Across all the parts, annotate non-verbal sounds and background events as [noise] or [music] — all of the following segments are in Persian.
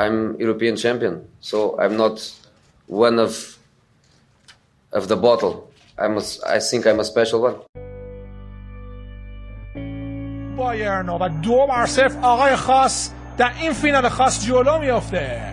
I'm European champion, so I'm not one of of the bottle. I'm a, I think I'm a special one. بایرن و دو بر صفر آقای خاص در این فینال خاص جلو میافته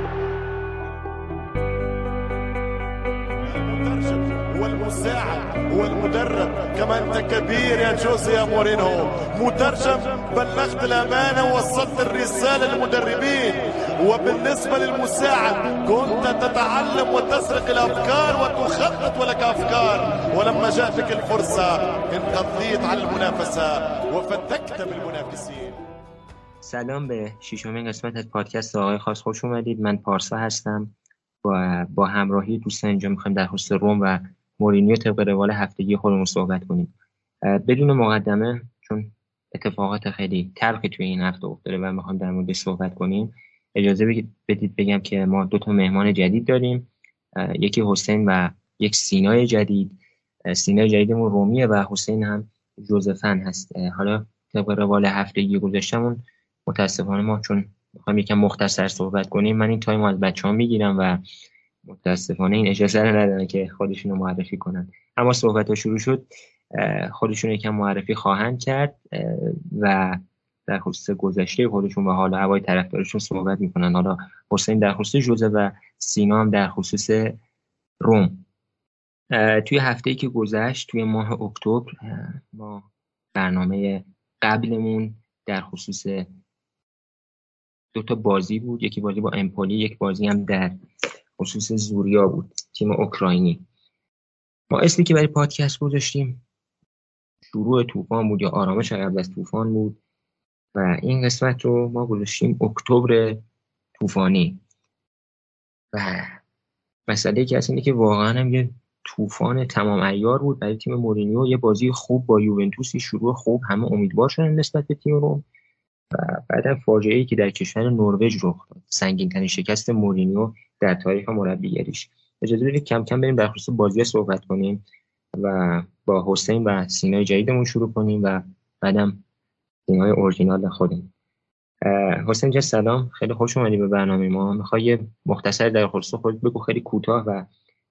والمساعد والمدرب كما أنت كبير يا جوزي يا مورينو. مترجم بلغت الأمانة ووصلت الرسالة للمدربين. وبالنسبة للمساعد كنت تتعلم وتسرق الأفكار وتخطط ولك أفكار. ولما جاءتك الفرصة انقضيت على المنافسة وفتكت بالمنافسين. سلام به. ششمین قسمت از پادکست آقای خاص. خوش اومدید. من پارسا هستم با با همراهی دوستان اینجا میخوایم در خصوص روم و مورینیو طبق روال هفتگی خودمون صحبت کنیم. بدون مقدمه چون اتفاقات خیلی تلخی توی این هفته افتاده و می‌خوام در موردش صحبت کنیم اجازه بدید بگم که ما دو تا مهمان جدید داریم. یکی حسین و یک سینای جدید. سینای جدیدمون رومیه و حسین هم جوزفن هست. حالا طبق روال هفتگی گذاشتمون متاسفانه ما چون می‌خوایم یکم مختصر صحبت کنیم من این تایم از بچه ها می‌گیرم و متاسفانه این اجازه رو ندارن که خودشون رو معرفی کنن. اما صحبت ها شروع شد خودشون یکم معرفی خواهند کرد و در خصوص گذشته خودشون و حال هوای طرفدارشون صحبت می‌کنن. حالا حسین در خصوص جوزه و سینا هم در خصوص روم. توی هفته ای که گذشت توی ماه اکتبر ما برنامه قبلمون در خصوص دو تا بازی بود. یکی بازی با امپولی یک بازی هم در خصوص زوریا بود تیم اوکراینی. ما اسمی که برای پادکست گذاشتیم شروع طوفان بود یا آرامش قبل از طوفان بود و این قسمت رو ما گذاشتیم اکتبر طوفانی. و مسئله که اینه که واقعا هم یه طوفان تمام ایار بود برای تیم مورینیو. یه بازی خوب با یوونتوسی شروع خوب همه امیدوار شدن نسبت به تیم رو و بعد فاجعه ای که در کشور نروژ رخ داد. سنگین ترین شکست مورینیو در تاریخ مربیگریش. اجازه بدید کم کم بریم در خصوص بازی صحبت کنیم و با حسین و سینای جدیدمون شروع کنیم و بعدم سینای اورجینال خودمون. حسین جان سلام. خیلی خوش اومدی به برنامه ما. می‌خوای مختصر در خصوص خود بگو خیلی کوتاه و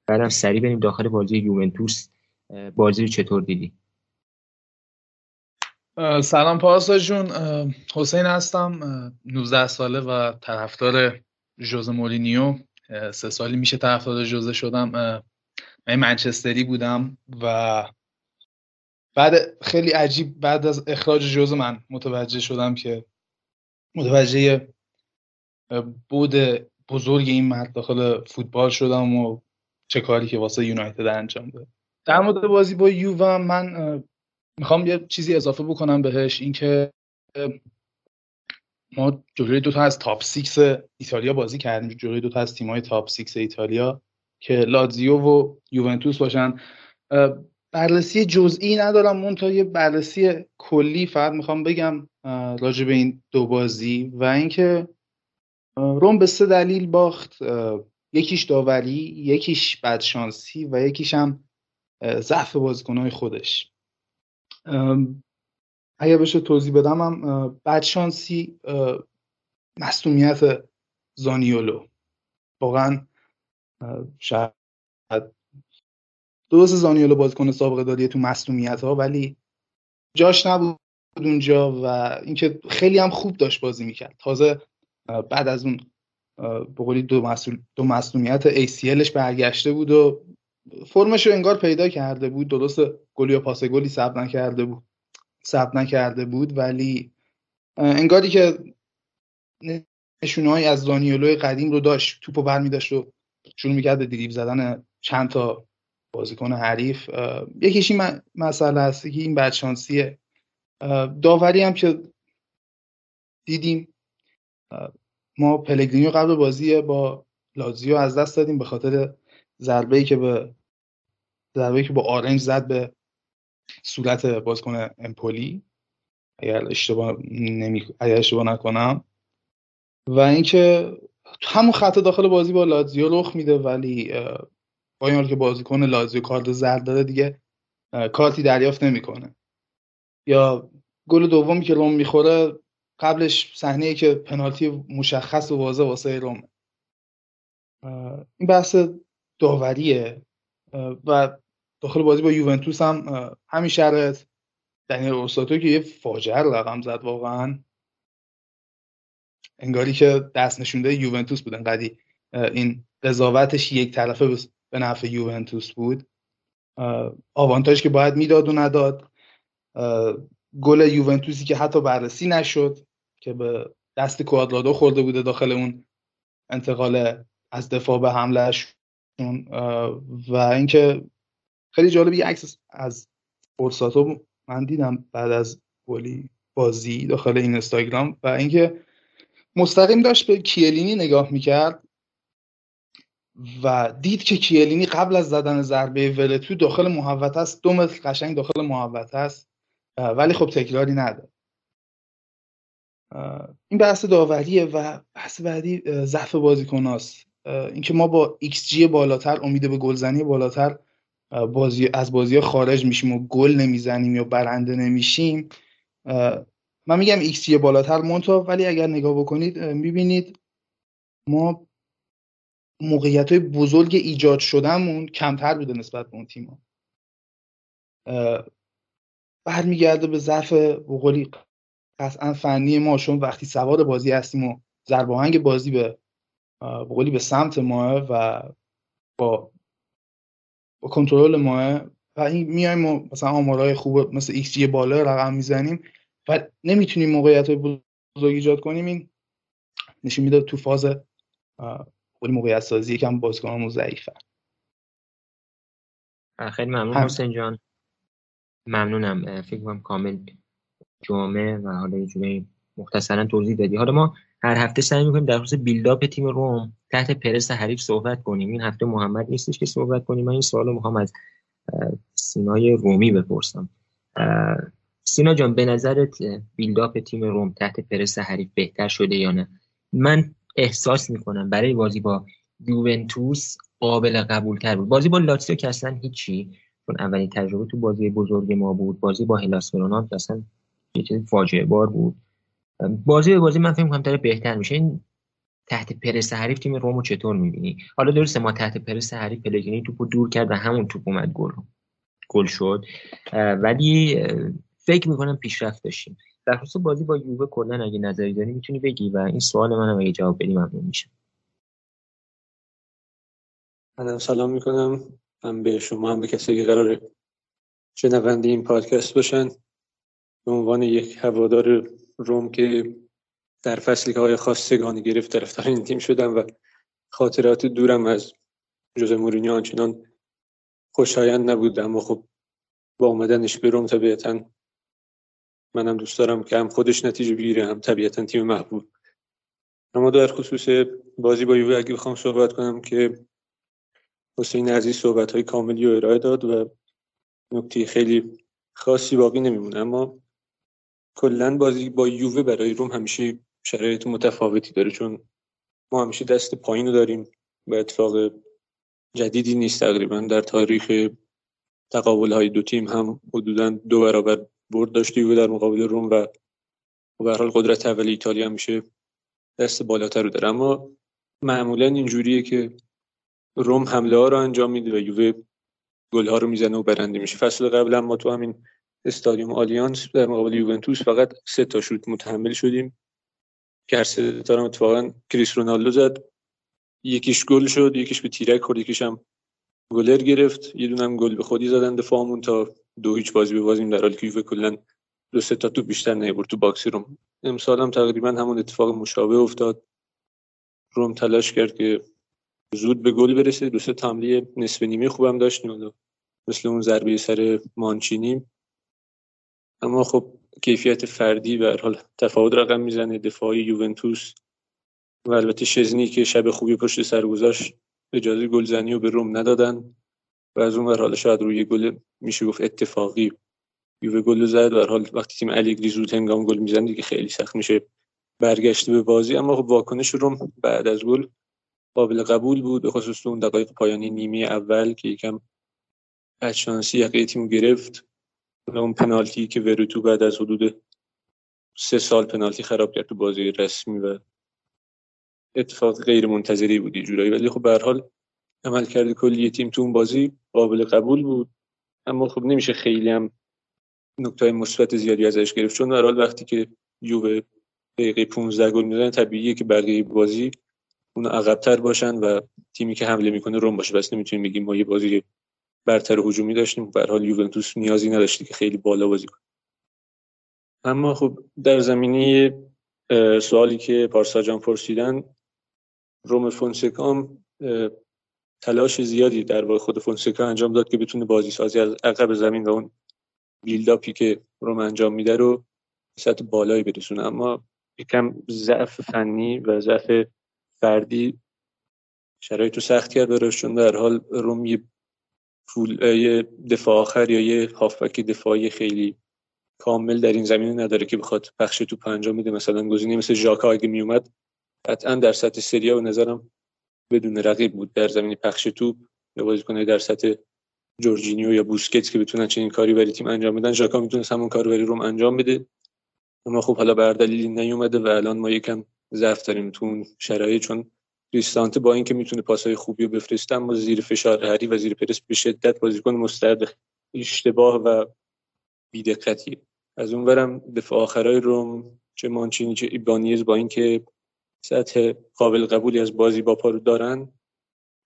بعدم سریع بریم داخل بازی یوونتوس. بازی رو چطور دیدی؟ سلام پارسا جون. حسین هستم. 19 ساله و طرفدار ژوز مورینیو. سه سالی میشه طرفدار ژوزه شدم. من منچستری بودم و بعد خیلی عجیب بعد از اخراج ژوزه من متوجه شدم که متوجه نبود بزرگ این مرد داخل فوتبال شدم و چه کاری که واسه یونایتد انجام داد. در مورد بازی با یووه من می‌خوام یه چیزی اضافه بکنم بهش اینکه ما جلوی دو تا از top six ایتالیا بازی کردیم. جلوی دو تا از تیم‌های top six ایتالیا که لاتزیو و یوونتوس باشن. بررسی جزئی ندارم. اون تا یه بررسی کلی فقط می‌خوام بگم راجع به این دو بازی و اینکه روم به سه دلیل باخت. یکیش داوری یکیش بدشانسی و یکیش هم ضعف بازیکنهای خودش. اگر بشه توضیح بدم هم بدشانسی مصومیت زانیولو. واقعا شاید درست زانیولو بازیکن سابقه داریه تو مصومیت ها ولی جاش نبود اونجا و اینکه خیلی هم خوب داشت بازی می‌کرد. تازه بعد از اون به دو, مسئول ACLش برگشته بود و فرمش رو انگار پیدا کرده بود. درست گلی و پاس گلی ثبت نکرده بود. ثبت نکرده بود ولی انگاری که نشونهایی از دانیولو قدیم رو داشت توپو برمی داشت و شروع می‌کرد به زدن چند تا بازیکن حریف. یکیش این مسئله است که این بدشانسیه داوری هم که دیدیم ما پلگرینیو قبل بازی با لازیو از دست دادیم به خاطر ضربه ای که به ضربه که با آرنج زد به صورت بازیکن امپولی. اگر اشتباه نمی اگر اشتباه نکنم. و اینکه همون خط داخل بازی با لاتزیو رخ میده ولی با این که بازیکن لازیو کارت زرد داره دیگه کارتی دریافت نمی‌کنه. یا گل دومی که روم می‌خوره قبلش صحنه که پنالتی مشخص و واضح واسه روم این بحث داوریه. و داخل بازی با یوونتوس هم همین شرط. دنیل اوساتو که یه فاجعه رقم زد واقعا. انگاری که دست نشونده یوونتوس بود. انقدی این قضاوتش یک طرفه به نفع یوونتوس بود. آوانتاژ که باید می‌داد و نداد. گل یوونتوسی که حتی بررسی نشد که به دست کوادرادو خورده بوده داخل اون انتقال از دفاع به حملهش و اینکه خیلی جالب یه عکس از فرساتو من دیدم بعد از گلی بازی داخل این اینستاگرام و اینکه مستقیم داشت به کیلینی نگاه می‌کرد و دید که کیلینی قبل از زدن ضربه ولتو داخل محوطه است. دو متر قشنگ داخل محوطه است. ولی خب تکراری نداره. این بحث داوریه و بحث بعدی ضعف بازیکناست اینکه ما با XG بالاتر امید به گلزنی بالاتر بازی از بازی خارج میشیم و گل نمی‌زنیم یا برنده نمیشیم. من میگم XG بالاتر منتها ولی اگر نگاه بکنید می‌بینید ما موقعیت های بزرگ ایجاد شدهمون کمتر بوده نسبت به اون تیم برمیگرده به ضعف بقولی قطعا فنی ما چون وقتی سوار بازی هستیم و ضرباهنگ بازی به بقولی به سمت ما و با با کنترل ما و این میایم و مثلا آمارهای خوب مثل XG بالا رقم می‌زنیم و نمی‌تونیم موقعیت بزرگ ایجاد کنیم. این نشون میده تو فاز خود موقعیت سازی یکم بازیکنامون ضعیفه. خیلی ممنون حسین جان. ممنونم. فکر کنم کامل جامعه و حالا یه جوری مختصرا توضیح دادی. حالا ما هر هفته سعی می‌کنیم در خصوص بیلداپ تیم روم تحت پرس حریف صحبت کنیم. این هفته محمد نیستش که صحبت کنیم. من این سوال رو می‌خوام از سینای رومی بپرسم. سینا جان به نظرت بیلداپ تیم روم تحت پرس حریف بهتر شده یا نه؟ من احساس می‌کنم برای بازی با یوونتوس قابل قبول تر بود. بازی با لاتسیو که اصلا هیچی چون اولین تجربه تو بازی بزرگ ما بود. بازی با هلاس که اصلا یه چیز فاجعه بار بود. بازی بازی من فکر کنم داره بهتر میشه. این تحت پرس حریف تیم رومو چطور می‌بینی؟ حالا درسته ما تحت پرس حریف پلگرینی توپو دور کرد و همون توپ اومد گل. گل شد. ولی فکر می‌کنم پیشرفت داشتیم. در خصوص بازی با یووه کلا اگه نظری داری می‌تونی بگی و این سوال منم اگه جواب بدی ممنون میشم. سلام می‌کنم. من به شما هم به کسی که قراره شنونده این پادکست باشن به عنوان یک هوادار روم که در فصلی که های خاص سگانی گرفت طرفدار این تیم شدم و خاطرات دورم از جوز مورینیو آنچنان خوشایند نبود. اما خب با اومدنش به روم طبیعتا منم دوست دارم که هم خودش نتیجه بگیره هم طبیعتا تیم محبوب. اما در خصوص بازی با یووه اگه بخوام صحبت کنم که حسین عزیز صحبت های کاملی و ارائه داد و نکته خیلی خاصی باقی نمیمونه. اما کلا بازی با یووه برای روم همیشه شرایط متفاوتی داره چون ما همیشه دست پایین رو داریم و اتفاق جدیدی نیست تقریبا. در تاریخ تقابل های دو تیم هم حدودا دو برابر برد داشته یووه در مقابل روم و به حال قدرت اول ایتالیا همیشه دست بالاتر رو داره. اما معمولا اینجوریه که روم حمله ها رو انجام میده و یووه گل ها رو می‌زنه و برنده میشه. فصل قبل ما تو همین استادیوم آلیانس در مقابل یوونتوس فقط سه تا شوت متحمل شدیم. که هر سه تا اتفاقا کریس رونالدو زد. یکیش گل شد یکیش به تیرک خورد یکیش هم گلر گرفت. یه دونم گل به خودی زدن دفاعمون تا دو هیچ بازی ببازیم در حالی که یووه کلا دو سه تا تو بیشتر نیورد تو باکسی روم. امسال هم تقریبا همون اتفاق مشابه افتاد. روم تلاش کرد که زود به گل برسه. دو سه حمله نصف نیمه خوبم داشتیم. مثل اون ضربه سر مانچینی. اما خب کیفیت فردی به حال تفاوت رقم می‌زنه دفاعی یوونتوس و البته شزنی که شب خوبی پشت سر گذاشت اجازه گلزنی رو به روم ندادن و از اون ور حالا شاید روی گل میشه گفت اتفاقی. یووه گل زد و حال وقتی تیم الیگری زود هنگام گل می‌زنه دیگه خیلی سخت میشه برگشته به بازی. اما خب واکنش روم بعد از گل قابل قبول بود به خصوص اون دقایق پایانی نیمه اول که یکم بدشانسی یقه تیمو گرفت. اون پنالتی که وروتو بعد از حدود سه سال پنالتی خراب کرد تو بازی رسمی و اتفاق غیر منتظری بود جورایی. ولی خب به حال عمل کرده کلی تیم تو اون بازی قابل قبول بود. اما خب نمیشه خیلی هم نکته مثبت زیادی ازش گرفت. چون در حال وقتی که یووه دقیقه 15 گل می‌زنه طبیعیه که بقیه بازی اون عقبتر باشن و تیمی که حمله می‌کنه روم باشه. بس نمی‌تونیم بگیم ما یه بازی برتر هجومی داشتیم. به حال یوونتوس نیازی نداشتی که خیلی بالا بازی کنه. اما خب در زمینی سوالی که پارسا جان پرسیدن روم فونسکام تلاش زیادی در واقع خود فونسکا انجام داد که بتونه بازی سازی از عقب زمین و اون build-up ی که روم انجام میده رو سطح بالایی برسونه. اما یکم ضعف فنی و ضعف فردی شرایط رو سخت کرد براش چون در حال روم یه پول یه دفاع آخر یا یه هافبک دفاعی خیلی کامل در این زمینه نداره که بخواد پخش توپ انجام میده مثلا گزینه مثل ژاکا اگه میومد قطعا در سطح سریا و نظرم بدون رقیب بود در زمین پخش توپ. یا بازیکن در سطح جورجینیو یا بوسکتس که بتونن چنین کاری برای تیم انجام بدن ژاکا می‌تونه همون کار برای روم انجام بده. اما خب حالا بر دلیلی نیومده و الان ما یکم ضعف داریم تو اون شرایط چون کریستانت با اینکه می‌تونه پاسهای خوبی رو بفرسته اما زیر فشار هری و زیر پرس به شدت بازیکن مستعد اشتباه و بیدقتی. از اونورم دفاع آخرای روم چه مانچینی چه ایبانیز با اینکه سطح قابل قبولی از بازی با پارو دارن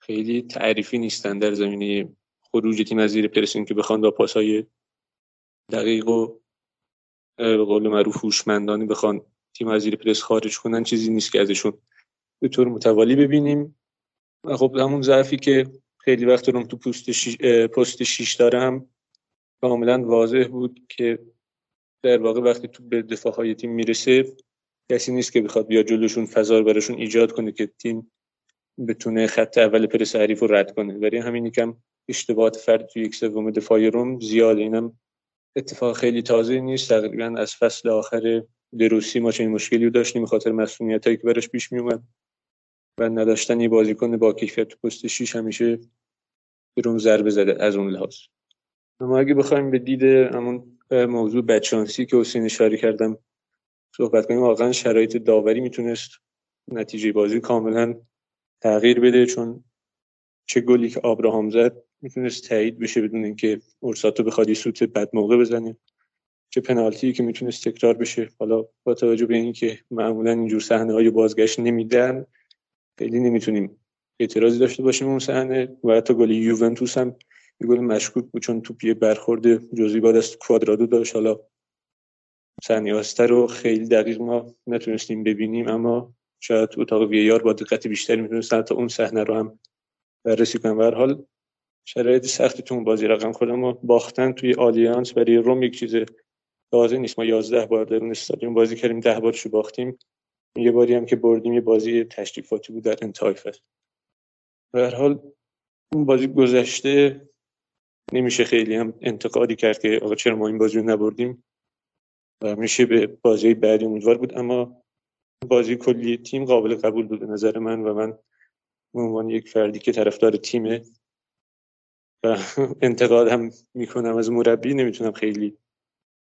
خیلی تعریفی نیستن در زمینه خروج تیم از زیر پرسینگ که بخوان با پاسهای دقیق و به قول معروف هوشمندانه بخوان تیم از زیر پرس خارج کنن چیزی نیست که ازشون به طور متوالی ببینیم. و خب همون ضعفی که خیلی وقت روم تو پست شیش, پست شیش داره هم کاملا واضح بود که در واقع وقتی تو به دفاع های تیم می‌رسه کسی نیست که بخواد بیا جلوشون فضا رو براشون ایجاد کنه که تیم بتونه خط اول پرس حریف رو رد کنه. برای همین یکم اشتباهات فرد تو یک سوم دفاعی روم زیاده. اینم اتفاق خیلی تازه نیست. تقریبا از فصل آخر دروسی ما چنین مشکلی رو داشتیم خاطر مسئولیتایی که براش پیش می اومد و نداشتن یه بازیکن با کیفیت تو پست 6 همیشه به روم ضربه زده از اون لحاظ. اما اگه بخوایم به دید همون موضوع بدشانسی که حسین اشاره کردم صحبت کنیم واقعا شرایط داوری می‌تونست نتیجه بازی کاملا تغییر بده چون چه گلی که آبراهام زد می‌تونست تایید بشه بدون اینکه اورساتو بخواد یه سوت بد موقع بزنه. چه پنالتی که می‌تونست تکرار بشه. حالا با توجه به اینکه معمولا اینجور صحنه های بازگشت نمیدن خیلی نمی‌تونیم اعتراضی داشته باشیم اون صحنه و حتی گل یوونتوس هم یه گل مشکوک بود چون توپی برخورد جزئی بعد از کوادرادو داشت. حالا سنیاسته رو خیلی دقیق ما نتونستیم ببینیم اما شاید اتاق ویار با دقت بیشتری می‌تونستن تا اون صحنه رو هم بررسی کنم به حال شرایط سختی تو اون بازی رقم خورد اما باختن توی آلیانس برای روم یک چیز تازه نیست. ما 11 بار در اون استادیوم بازی کردیم 10 بارشو باختیم. یه باری هم که بردیم یه بازی تشریفاتی بود در انتهای فصل. به هر حال اون بازی گذشته نمیشه خیلی هم انتقادی کرد که آقا چرا ما این بازی رو نبردیم و میشه به بازی بعدی امیدوار بود. اما بازی کلی تیم قابل قبول بود به نظر من و من به عنوان یک فردی که طرفدار تیمه و انتقاد هم می‌کنم. از مربی نمی‌تونم خیلی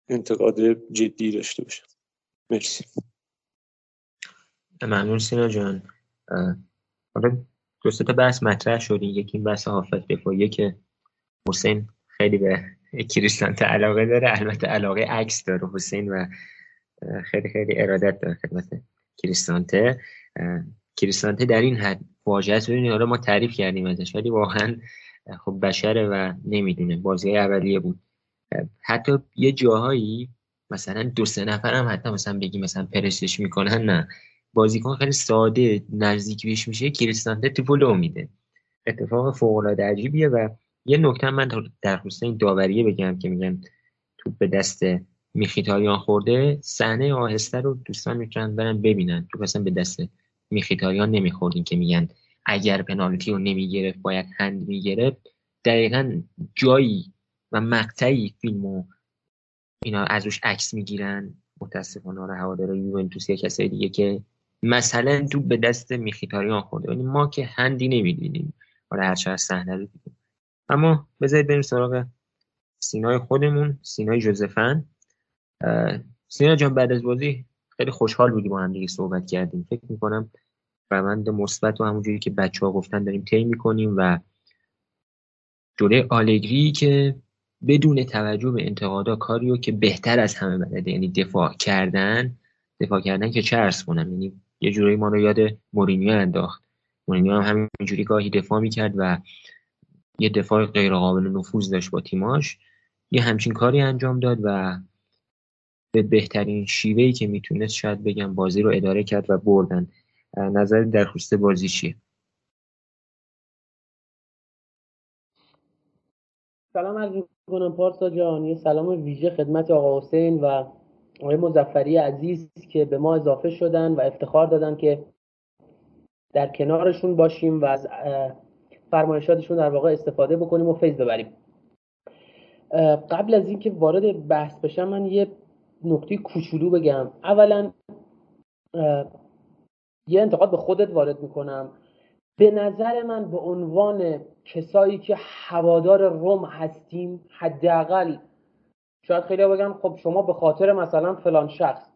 انتقاد جدی داشته باشم. مرسی. ممنون سینا جان. حالا دو تا بحث مطرح شد. یکی بحث حافظ دفاعیه که حسین خیلی به کریستانته علاقه داره. البته علاقه عکس داره. حسین و خیلی خیلی ارادت داره خدمت کریستانته. کریستانته در این حد واجهه ببینید حالا ما تعریف کردیم ازش ولی واقعا خب بشره و نمی‌دونه. بازی اولیه بود. حتی یه جاهایی مثلا دو سه نفر هم حتی مثلا بگی مثلا پرستش می‌کنن نه. بازیکن خیلی ساده نزدیک بهش میشه کریستانته توپو لو میده. اتفاق فوق العاده عجیبیه و یه نکته من در خصوص این داوریه بگم که میگن توپ به دست میخیتاریان خورده. صحنه آهسته رو دوستان می‌تونن برن ببینن. تو مثلا به دست میخیتاریان نمیخوردین که میگن اگر پنالتی رو نمی‌گرفت باید هند می‌گرفت. دقیقا جایی و مقطعی فیلمو اینا از روش عکس می‌گیرن. متاسفانه آره هوادار یوونتوس یا کسای دیگه که مثلا تو به دست میخیتاریان خورده. یعنی ما که هندی نمی‌دیدیم آره هر از صحنه رو دیدیم. اما بذارید بریم سراغ سینای خودمون. سینای جوزفن. سینا جان بعد از بازی خیلی خوشحال بودیم با هم دیگه صحبت کردیم. فکر می‌کنم روند مثبت و همونجوری که بچه ها گفتن داریم طی می‌کنیم و جلوی آلگری که بدون توجه به انتقادا کاریو که بهتر از همه بلده. یعنی دفاع کردن دفاع کردن که ارز کنم یعنی یه جورایی ما رو یاد مورینیو انداخت. مورینیو هم همینجوری گاهی دفاع می‌کرد و یه دفاع غیر قابل نفوذ داشت با تیماش. یه همچین کاری انجام داد و به بهترین شیوهی که می‌تونست شاید بگم بازی رو اداره کرد و بردن. نظر در خصوص بازی چیه؟ سلام عرض می‌کنم پارسا جان. یه سلام ویژه خدمت آقا حسین و آقای مزفری عزیز که به ما اضافه شدن و افتخار دادن که در کنارشون باشیم و از فرمایشاتشون در واقع استفاده بکنیم و فیض ببریم. قبل از اینکه وارد بحث بشم من یه نکته کوچولو بگم. اولا یه انتقاد به خودت وارد می‌کنم. به نظر من به عنوان کسایی که هوادار روم هستیم حداقل شاید خیلی بگم خب شما به خاطر مثلا فلان شخص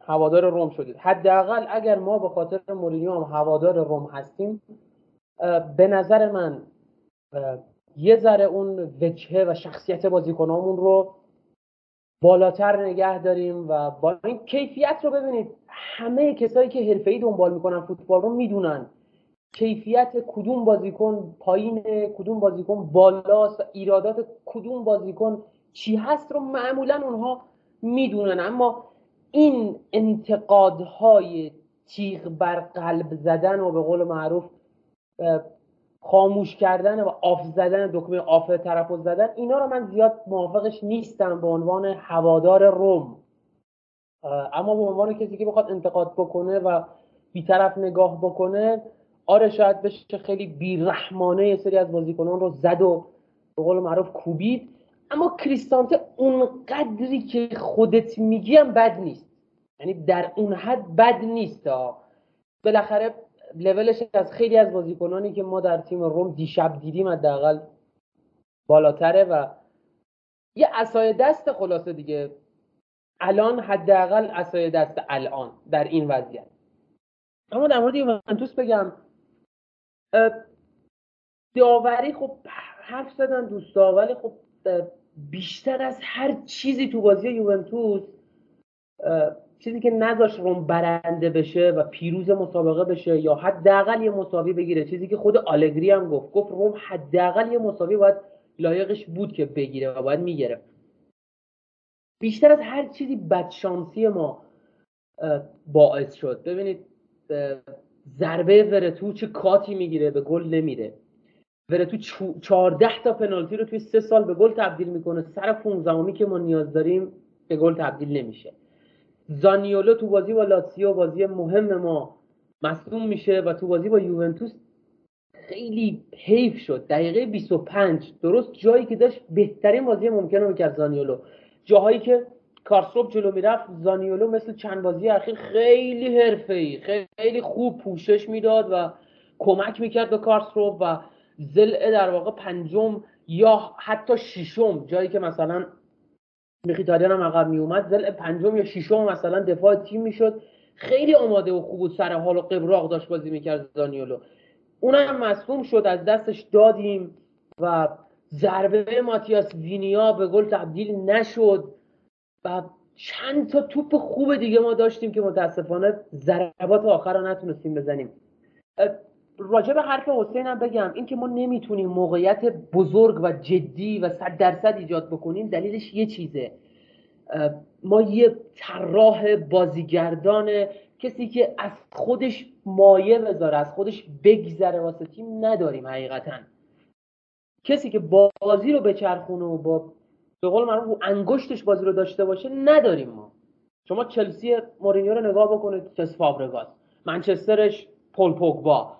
هوادار روم شدید. حداقل اگر ما به خاطر مورینیو هم هوادار روم هستیم به نظر من یه ذره اون وجهه و شخصیت بازیکنامون رو بالاتر نگه داریم و با این کیفیت رو ببینید. همه کسایی که حرفه‌ای دنبال می‌کنن فوتبال رو می‌دونن. کیفیت کدوم بازیکن پایین کدوم بازیکن بالاست ایرادات کدوم بازیکن چی هست رو معمولا اونها می‌دونن. اما این انتقادهای تیغ بر قلب زدن و به قول معروف خاموش کردن و off زدن دکمه off طرف زدن اینا رو من زیاد موافقش نیستم به عنوان هوادار روم. اما به عنوان کسی که بخواد انتقاد بکنه و بیطرف نگاه بکنه آره شاید بشه خیلی بیرحمانه یه سری از بازیکنان رو زد و به قول معروف کوبید. اما کریستانته اون قدری که خودت میگیم بد نیست. یعنی در اون حد بد نیست. بالاخره لولش از خیلی از بازیکنانی که ما در تیم روم دیشب دیدیم حداقل بالاتره و یه اسای دست خلاصه دیگه. الان حداقل اسای دست الان در این وضعیت. اما در مورد یوونتوس بگم داوری خب حرف زدن دوستا ولی خب بیشتر از هر چیزی تو بازی یوونتوس چیزی که نذاش روم برنده بشه و پیروز مسابقه بشه یا حداقل یه مساوی بگیره چیزی که خود آلگری هم گفت. گفت روم حداقل یه مساوی باید لایقش بود که بگیره و باید می‌گرفت. بیشتر از هر چیزی بدشانسی ما باعث شد. ببینید ضربه ورتو چه کاتی می‌گیره به گل نمیره. ورتو 14 تا پنالتی رو توی سه سال به گل تبدیل می‌کنه. سر 15 که ما نیاز داریم به گل تبدیل نمیشه. زانیولو تو بازی با لاتسیو بازی مهم ما مصدوم میشه و تو بازی با یوونتوس خیلی حیف شد. دقیقه 25 درست جایی که داشت بهترین بازی ممکن رو کرد زانیولو. جاهایی که کارسروب جلو می‌رفت زانیولو مثل چند بازی اخیر خیلی حرفه‌ای خیلی خوب پوشش می‌داد و کمک می‌کرد به کارسروب و زل در واقع پنجم یا حتی ششم. جایی که مثلا میخیتاریان هم عقب میومد زل پنجم یا ششم مثلا دفاع تیم می‌شد. خیلی آماده و خوب و سر حال و قبراق داشت بازی می‌کرد زانیولو اونم مصوم شد از دستش دادیم و ضربه ماتیاس وینیا به گل تبدیل نشد و چند تا توپ خوب دیگه ما داشتیم که متاسفانه ضربات آخر رو نتونستیم بزنیم. راجع به حرف حسین هم بگم اینکه ما نمی‌تونیم موقعیت بزرگ و جدی و صد درصد ایجاد بکنیم دلیلش یه چیزه. ما یه طراح بازیگردان کسی که از خودش مایه بذاره از خودش بگذره واسه تیم نداریم حقیقتا. کسی که بازی رو بچرخونه و با به قول معروف انگشتش بازی رو داشته باشه نداریم ما. شما چلسی مورینیو رو نگاه بکنید چس فابرگاس منچسترش پول پوگبا.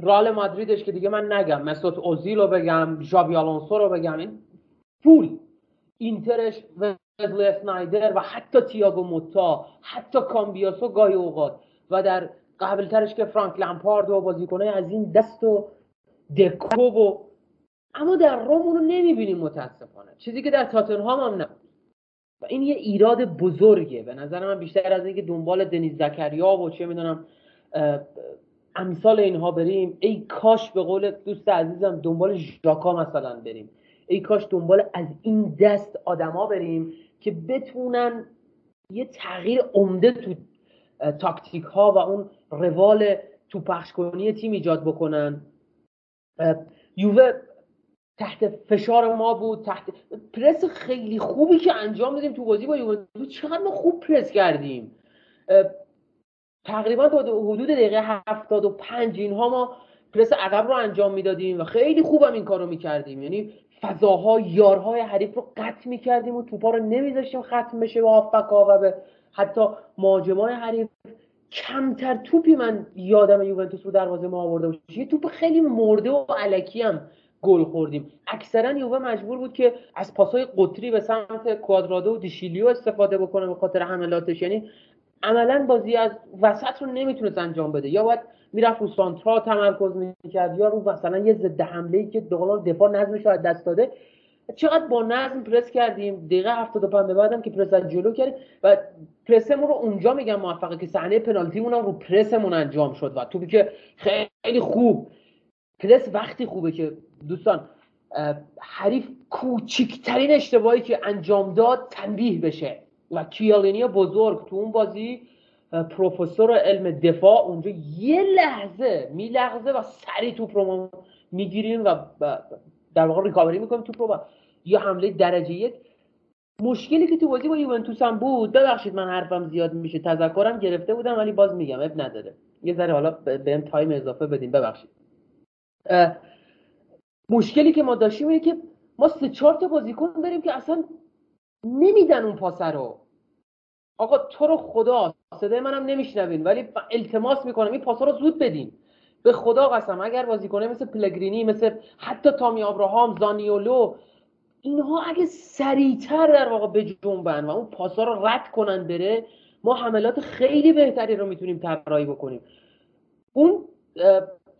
رال مادریدش که دیگه من نگم. مسوت اوزیل رو بگم ژابی آلونسو رو بگم این پول. اینترش وزلی اسنایدر و حتی تیاگو موتا حتی کامبیاسو گاهی اوقات. و در قبل ترش که فرانک لمپارد و بازیکنه از این دست و دکو و اما در روم اونو نمی‌بینیم متاسفانه. چیزی که در تاتنهام هم نبود. و این یه ایراد بزرگه. به نظر من بیشتر از اینکه دنبال دنیز زکریا و چه می‌دونم امثال اینها بریم. ای کاش به قول دوست عزیزم دنبال ژاکا مثلا بریم. ای کاش دنبال از این دست آدما بریم که بتونن یه تغییر عمده تو تاکتیک ها و اون روال تو پخش کنی تیم ایجاد بکنن. یووه تحت فشار ما بود تحت پرس خیلی خوبی که انجام دادیم تو بازی با یوونتوس. چقدر ما خوب پرس کردیم. تقریبا تا حدود دقیقه 75 اینها ما پرس عقب رو انجام می‌دادیم و خیلی خوبم این کارو می‌کردیم. یعنی فضاها یارهای حریف رو قطع می‌کردیم و توپا رو نمیذاشتیم ختم بشه به هافبکا و به حتی مهاجمای حریف. کمتر توپی من یادم یوونتوس رو دروازه ما آورده باشه یه توپ خیلی مرده و علکی هم گل خوردیم. اکثرا یووه مجبور بود که از پاسای قطری به سمت کوادرادو و دیشیلیو استفاده بکنه به خاطر حملاتش. یعنی عملا بازی از وسط رو نمی‌تونست انجام بده. یا باید می‌رفت رو سانترا تمرکز می‌کرد یا رو مثلا یه ضد حمله ای که دوقلان دفاع نظمش رو دست داده. چقدر با نظم پرس کردیم. دقیقه 75 به بعدم که پرس جلو کردیم. و پرسمون رو اونجا میگم موفقه که صحنه پنالتیمون رو پرسمون انجام شد و توپی که خیلی خوب. پرس وقتی خوبه که دوستان حریف کوچکترین اشتباهی که انجام داد تنبیه بشه. و کیالینی بزرگ تو اون بازی پروفسور علم دفاع اونجا یه لحظه میلحظه و سری توپ رو می‌گیریم و در واقع ریکاوری می‌کنیم توپ رو و یا حمله درجه یک. مشکلی که تو بازی با یوونتوس هم بود ببخشید من حرفم زیاد میشه تذکرم گرفته بودم ولی باز میگم اب نداره. یه ذره حالا بهم تایم اضافه بدیم ببخشید. مشکلی که ما داشتیم اینه که ما سه چهار تا بازیکن داریم که اصلا نمیدن اون پاسه رو. آقا تو رو خدا صدای منم نمیشنوین ولی التماس می‌کنم این پاسا رو زود بدین. به خدا قسم اگر بازیکنه مثل پلگرینی مثل حتی تامی آبراهام زانیولو اینها اگه سریعتر در واقع بجنبن و اون پاسا رو رد کنن بره ما حملات خیلی بهتری رو می‌تونیم طراحی بکنیم. اون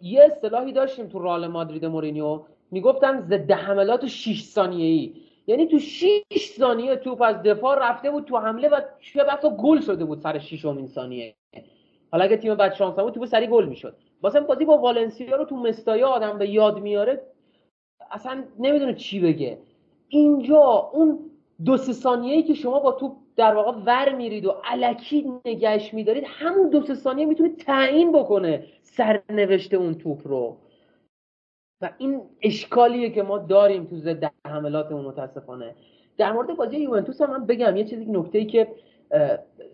یه اصطلاحی داشتیم تو رال مادرید مورینیو می‌گفتن ضد حملات 6 ثانیه‌ای. یعنی تو 6 ثانیه توپ از دفاع رفته بود تو حمله و چه بسا گل شده بود سر 6 ثانیه. حالا اگه تیم بعد شانس بود توپ سری گل می‌شد. واسه بازی با والنسیا رو تو مستایا آدم به یاد میاره اصلا نمی‌دونه چی بگه. اینجا اون دو سه ثانیه‌ای که شما با توپ در واقع ور میرید و علکی نگهش میدارید همون دو سه ثانیه می‌تونه تعیین بکنه سرنوشت اون توپ رو. و این اشکالیه که ما داریم تو ضد حملاتمون متاسفانه. در مورد بازی یوونتوس هم من بگم یه چیزی نکته ای که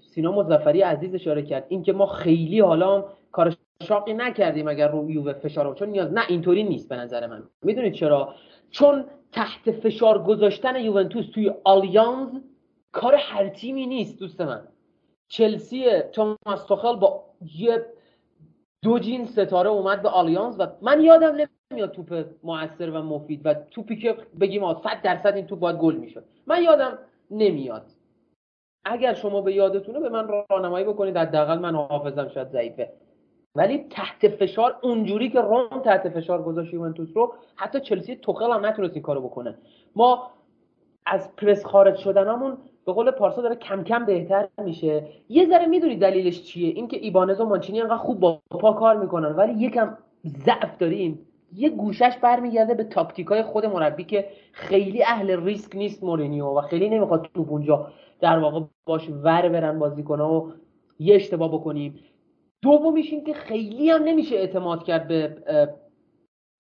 سینا مظفری عزیز اشاره کرد این که ما خیلی حالا کار شاقی نکردیم اگر رو یووه فشار چون نیاز نه اینطوری نیست به نظر من. می‌دونید چرا؟ چون تحت فشار گذاشتن یوونتوس توی آلیانز کار هر تیمی نیست دوست من. چلسی توماس توخل با یه دو جین ستاره اومد به آلیانز و من یادم نمیاد توپ موثر و مفید و توپی که بگیم 100 درصد این توپ باید گل می‌شد. من یادم نمیاد. اگر شما به یادتونه به من راهنمایی بکنید حداقل من حافظم شاید ضعیفه. ولی تحت فشار اونجوری که روم تحت فشار گذاشت یوونتوس رو حتی چلسی توخل هم نتونست این کارو بکنه. ما از پرس خارج شدنمون به قول پارسا داره کم کم بهتر میشه. یه ذره می‌دونی دلیلش چیه؟ اینکه ایبانز و مانچینی انقدر خوب با پا کار می‌کنن ولی یکم ضعف داریم. یه گوشش برمیگرده به تاکتیکای خود مربی که خیلی اهل ریسک نیست مورینیو و خیلی نمی‌خواد توپ اونجا در واقع باش ور برن بازیکن‌ها و یه اشتباه بکنیم. دومیش این که خیلی هم نمیشه اعتماد کرد به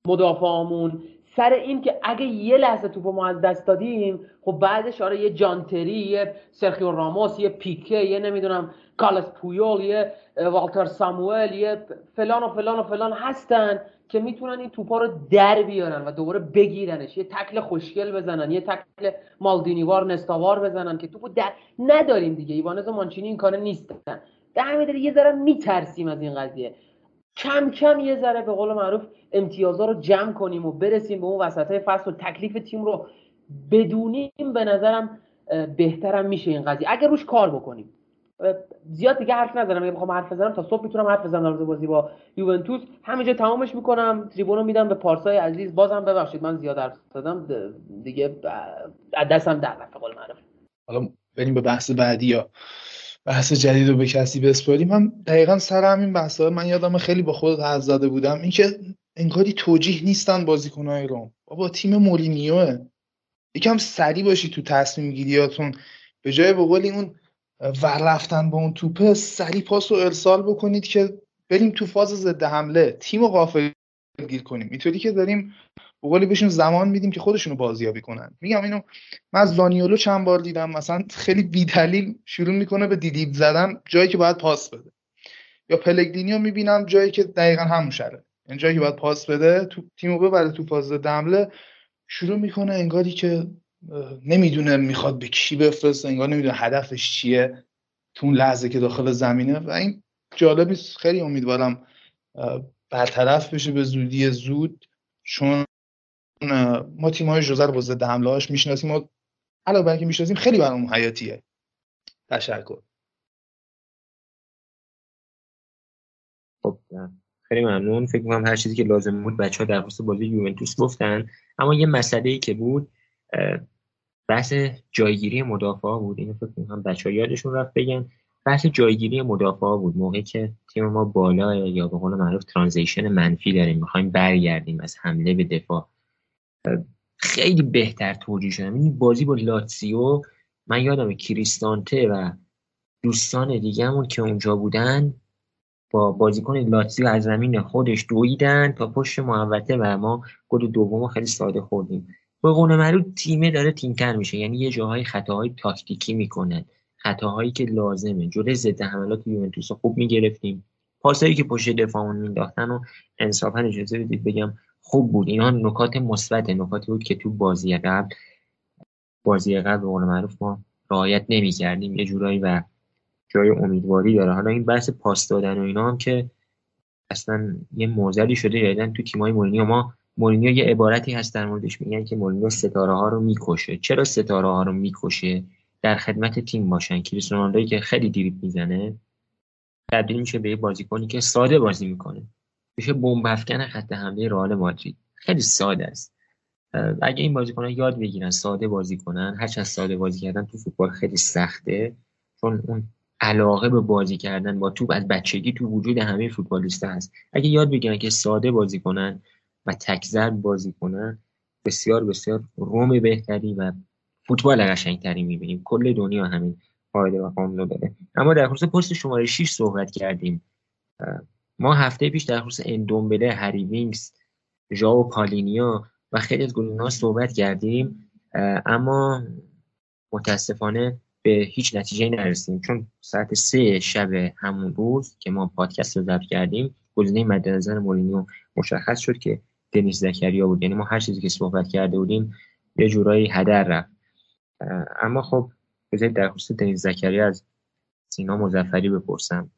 مدافعامون. سر این که اگه یه لحظه توپو ما از دست دادیم خب بعدش آره یه جانتری یه سرخیو راموس یه پیکه یه نمی‌دونم کالس پویول یه والتر ساموئل یه فلان و فلان و فلان هستن که می‌تونن این توپا رو در بیارن و دوباره بگیرنش. یه تکل خوشگل بزنن یه تکل مالدینیوار نستاوار بزنن که توپو در نداریم دیگه. ایوانز و مانچینی این کار نیستن. در یه ذره میترسیم از این قضیه. کم کم یه ذره به قول معروف امتیازها رو جمع کنیم و برسیم به اون وسط های فصل و تکلیف تیم رو بدونیم به نظرم بهترم میشه این قضیه. اگر روش کار بکنیم. زیاد دیگه حرف نزنم. اگه بخوام حرف بزنم تا صبح می‌تونم حرف بزنم در بازی با یوونتوس. همینجا تمامش می‌کنم. تریبونو میدم به پارسای عزیز. بازم ببخشید من زیاد حرف زدم. دیگه دستم در رفت قول معروف. حالا بریم به بحث بعدی. یا بحث جدید رو به کسی بسپاریم. هم دقیقا سر همین بحث من یادم خیلی با خودت حرف زده بودم. اینکه انگاری توجیه نیستن بازیکنهای روم بابا تیم مولینیوه یکم سری باشی تو تصمیم گیریاتون. به جای به اون ور رفتن با اون توپه سری پاس و ارسال بکنید که بریم تو فاز ضد حمله. تیم رو غافل گیر کنیم. اینطوری که داریم بقولی بهشون زمان میدیم که خودشونو بازیابی کنن. میگم اینو من از زانیولو چند بار دیدم مثلا خیلی بیدلیل شروع می‌کنه به دریبل زدن جایی که باید پاس بده. یا پلگرینیو می‌بینم جایی که دقیقا همون شره این یعنی جایی که باید پاس بده تو تیمو ببره تو فاز حمله شروع می‌کنه انگاری که نمی‌دونه می‌خواد به کی بفرسته انگار نمی‌دونه هدفش چیه تو اون لحظه که داخل زمینه. و این جالبی خیلی امیدوارم برطرف بشه به زودی زود چون ما تیم های جوزه رو با ضد حمله هاش می‌شناسیم. و علاوه بر اینکه می‌شناسیم خیلی برامون حیاتیه. تشکر. خب خیلی ممنون. فکر می‌کنم هر چیزی که لازم بود بچه ها در خصوص بازی یوونتوس گفتن. اما یه مسئله ای که بود بحث جایگیری مدافع بود. اینو فکر می‌کنم بچه ها یادشون رفت بگن. بحث جایگیری مدافع بود. موقعی که تیم ما بالا یا به قول معروف ترانزیشن منفی داریم. می‌خوایم برگردیم از حمله به دفاع. خیلی بهتر توجیه شدم. این بازی با لاتسیو من یادم کریستانته و دوستان دیگهمون که اونجا بودن با بازیکن لاتسیو از زمین خودش دویدن تا پشت محوطه و ما گل دوم خیلی ساده خوردیم. به قول معروف تیمه داره تیمتر میشه یعنی یه جاهای خطاهای تاکتیکی می‌کنن. خطاهایی که لازمه. جلوی ضد حملات یوونتوس خوب می‌گرفتیم. پاسایی که پشت دفاعمون مینداختن و انصافا اجازه بدید بگم خوب بود. اینا نکات مثبت نکاتی بود که تو بازی قبل بازی قبل به قول معروف ما رعایت نمی‌کردیم. یه جورایی و جای امیدواری داره. حالا این بحث پاس دادن و اینا هم که اصلا یه موزلی شده. جدیدن تو تیمای مورینیو ما مورینیو یه عبارتی هست در موردش. میگن که مورینیو ستاره ها رو می‌کشه. چرا ستاره ها رو می‌کشه؟ در خدمت تیم باشن. کریستیانو که خیلی دیریب می‌زنه. تبدیل میشه به یه بازیکنی که ساده بازی می‌کنه. میشه بمب افکن خط حمله رئال مادرید. خیلی ساده است. اگه این بازیکنان یاد بگیرن ساده بازی کنن هرچند ساده بازی کردن تو فوتبال خیلی سخته. چون اون علاقه به بازی کردن با توپ از بچگی تو وجود همه فوتبالیستا هست. اگه یاد بگیرن که ساده بازی کنن و تکزر بازی کنن بسیار بسیار روم بهتری و فوتبال قشنگتری می‌بینیم. کل دنیا همین قاعده و قانون داره. اما در خصوص پست شماره 6 صحبت کردیم. ما هفته پیش در خصوص اندومبله هری وینکس ژائو پالینیا و خیلی از گلونا صحبت کردیم اما متاسفانه به هیچ نتیجه نرسیم چون ساعت سه شب همون روز که ما پادکست رو ضبط کردیم گزینه مد نظر مورینیو مشخص شد که دنیس زکریا بود. یعنی ما هر چیزی که صحبت کرده بودیم یه جورایی هدر رفت. اما خب بذارید در خصوص دنیس زکریا از سینا مزفری بپرسم.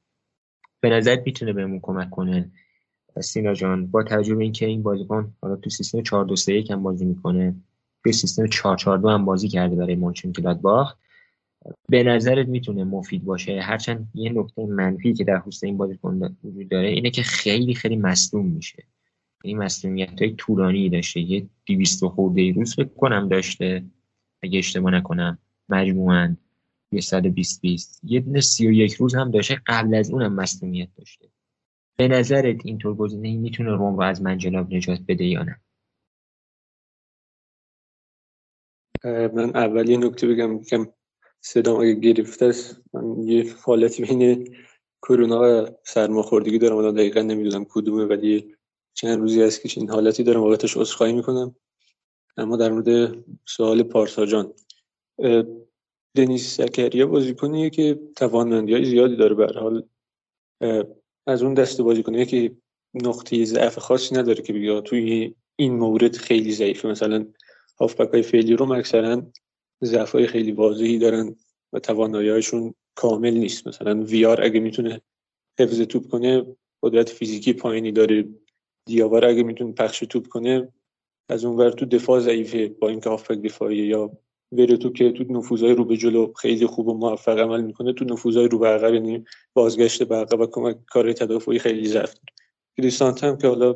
به نظر می‌تونه بهمون کمک کنه؟ سینا جان با توجه به اینکه این بازیکن حالا تو سیستم 4 2 3 1 هم بازی می‌کنه تو سیستم 4 4 2 هم بازی کرده برای مونچن گلادباخ به نظرت می‌تونه مفید باشه؟ هرچند یه نکته منفی که در خصوص این بازیکن وجود داره اینه که خیلی خیلی مصدوم میشه. این مصدومیت های طولانی داشته. یه 200 خورده روز فکر کنم داشته. اگه اشتباه نکنم مجموعاً. 120 20 یه دونه 31 روز هم داشته قبل از اونم مصونیت داشته. به نظرت اینطور گزینه می‌تونه روم رو از منجلاب نجات بده یا نه؟ من اول نکته بگم که صدام اگه گرفته است من یه فعالیتی بین کرونا و سرماخوردگی دارم. الان دقیقا نمی‌دونم کدومه ولی چند روزی هست که این حالتی دارم واقعتش عذرخواهی می‌کنم. اما در مورد سوال پارسا جان دنیس زکریا بازیکنیه که توانمندی های زیادی داره به حال. از اون دست بازیکنیه که نقطه ضعف خاصی نداره که بگه توی این مورد خیلی ضعیفه. مثلا هافبک های فعلی رو اکثرا ضعف های خیلی واضحی دارن و توانایی‌هاشون کامل نیست. مثلا ویار اگه می‌تونه حفظ توپ کنه قدرت فیزیکی پایینی داره. دیاور اگه می‌تونه پخش توپ کنه از اونور تو دفاع ضعیفه. با اینکه هافبک دفاعیه یا تو که تو نفوذهای رو به جلو خیلی خوب و موفق عمل می‌کنه تو نفوذهای رو به عقب یعنی بازگشت به عقب و کمک کار تدافعی خیلی ضعف کریستانت هم که حالا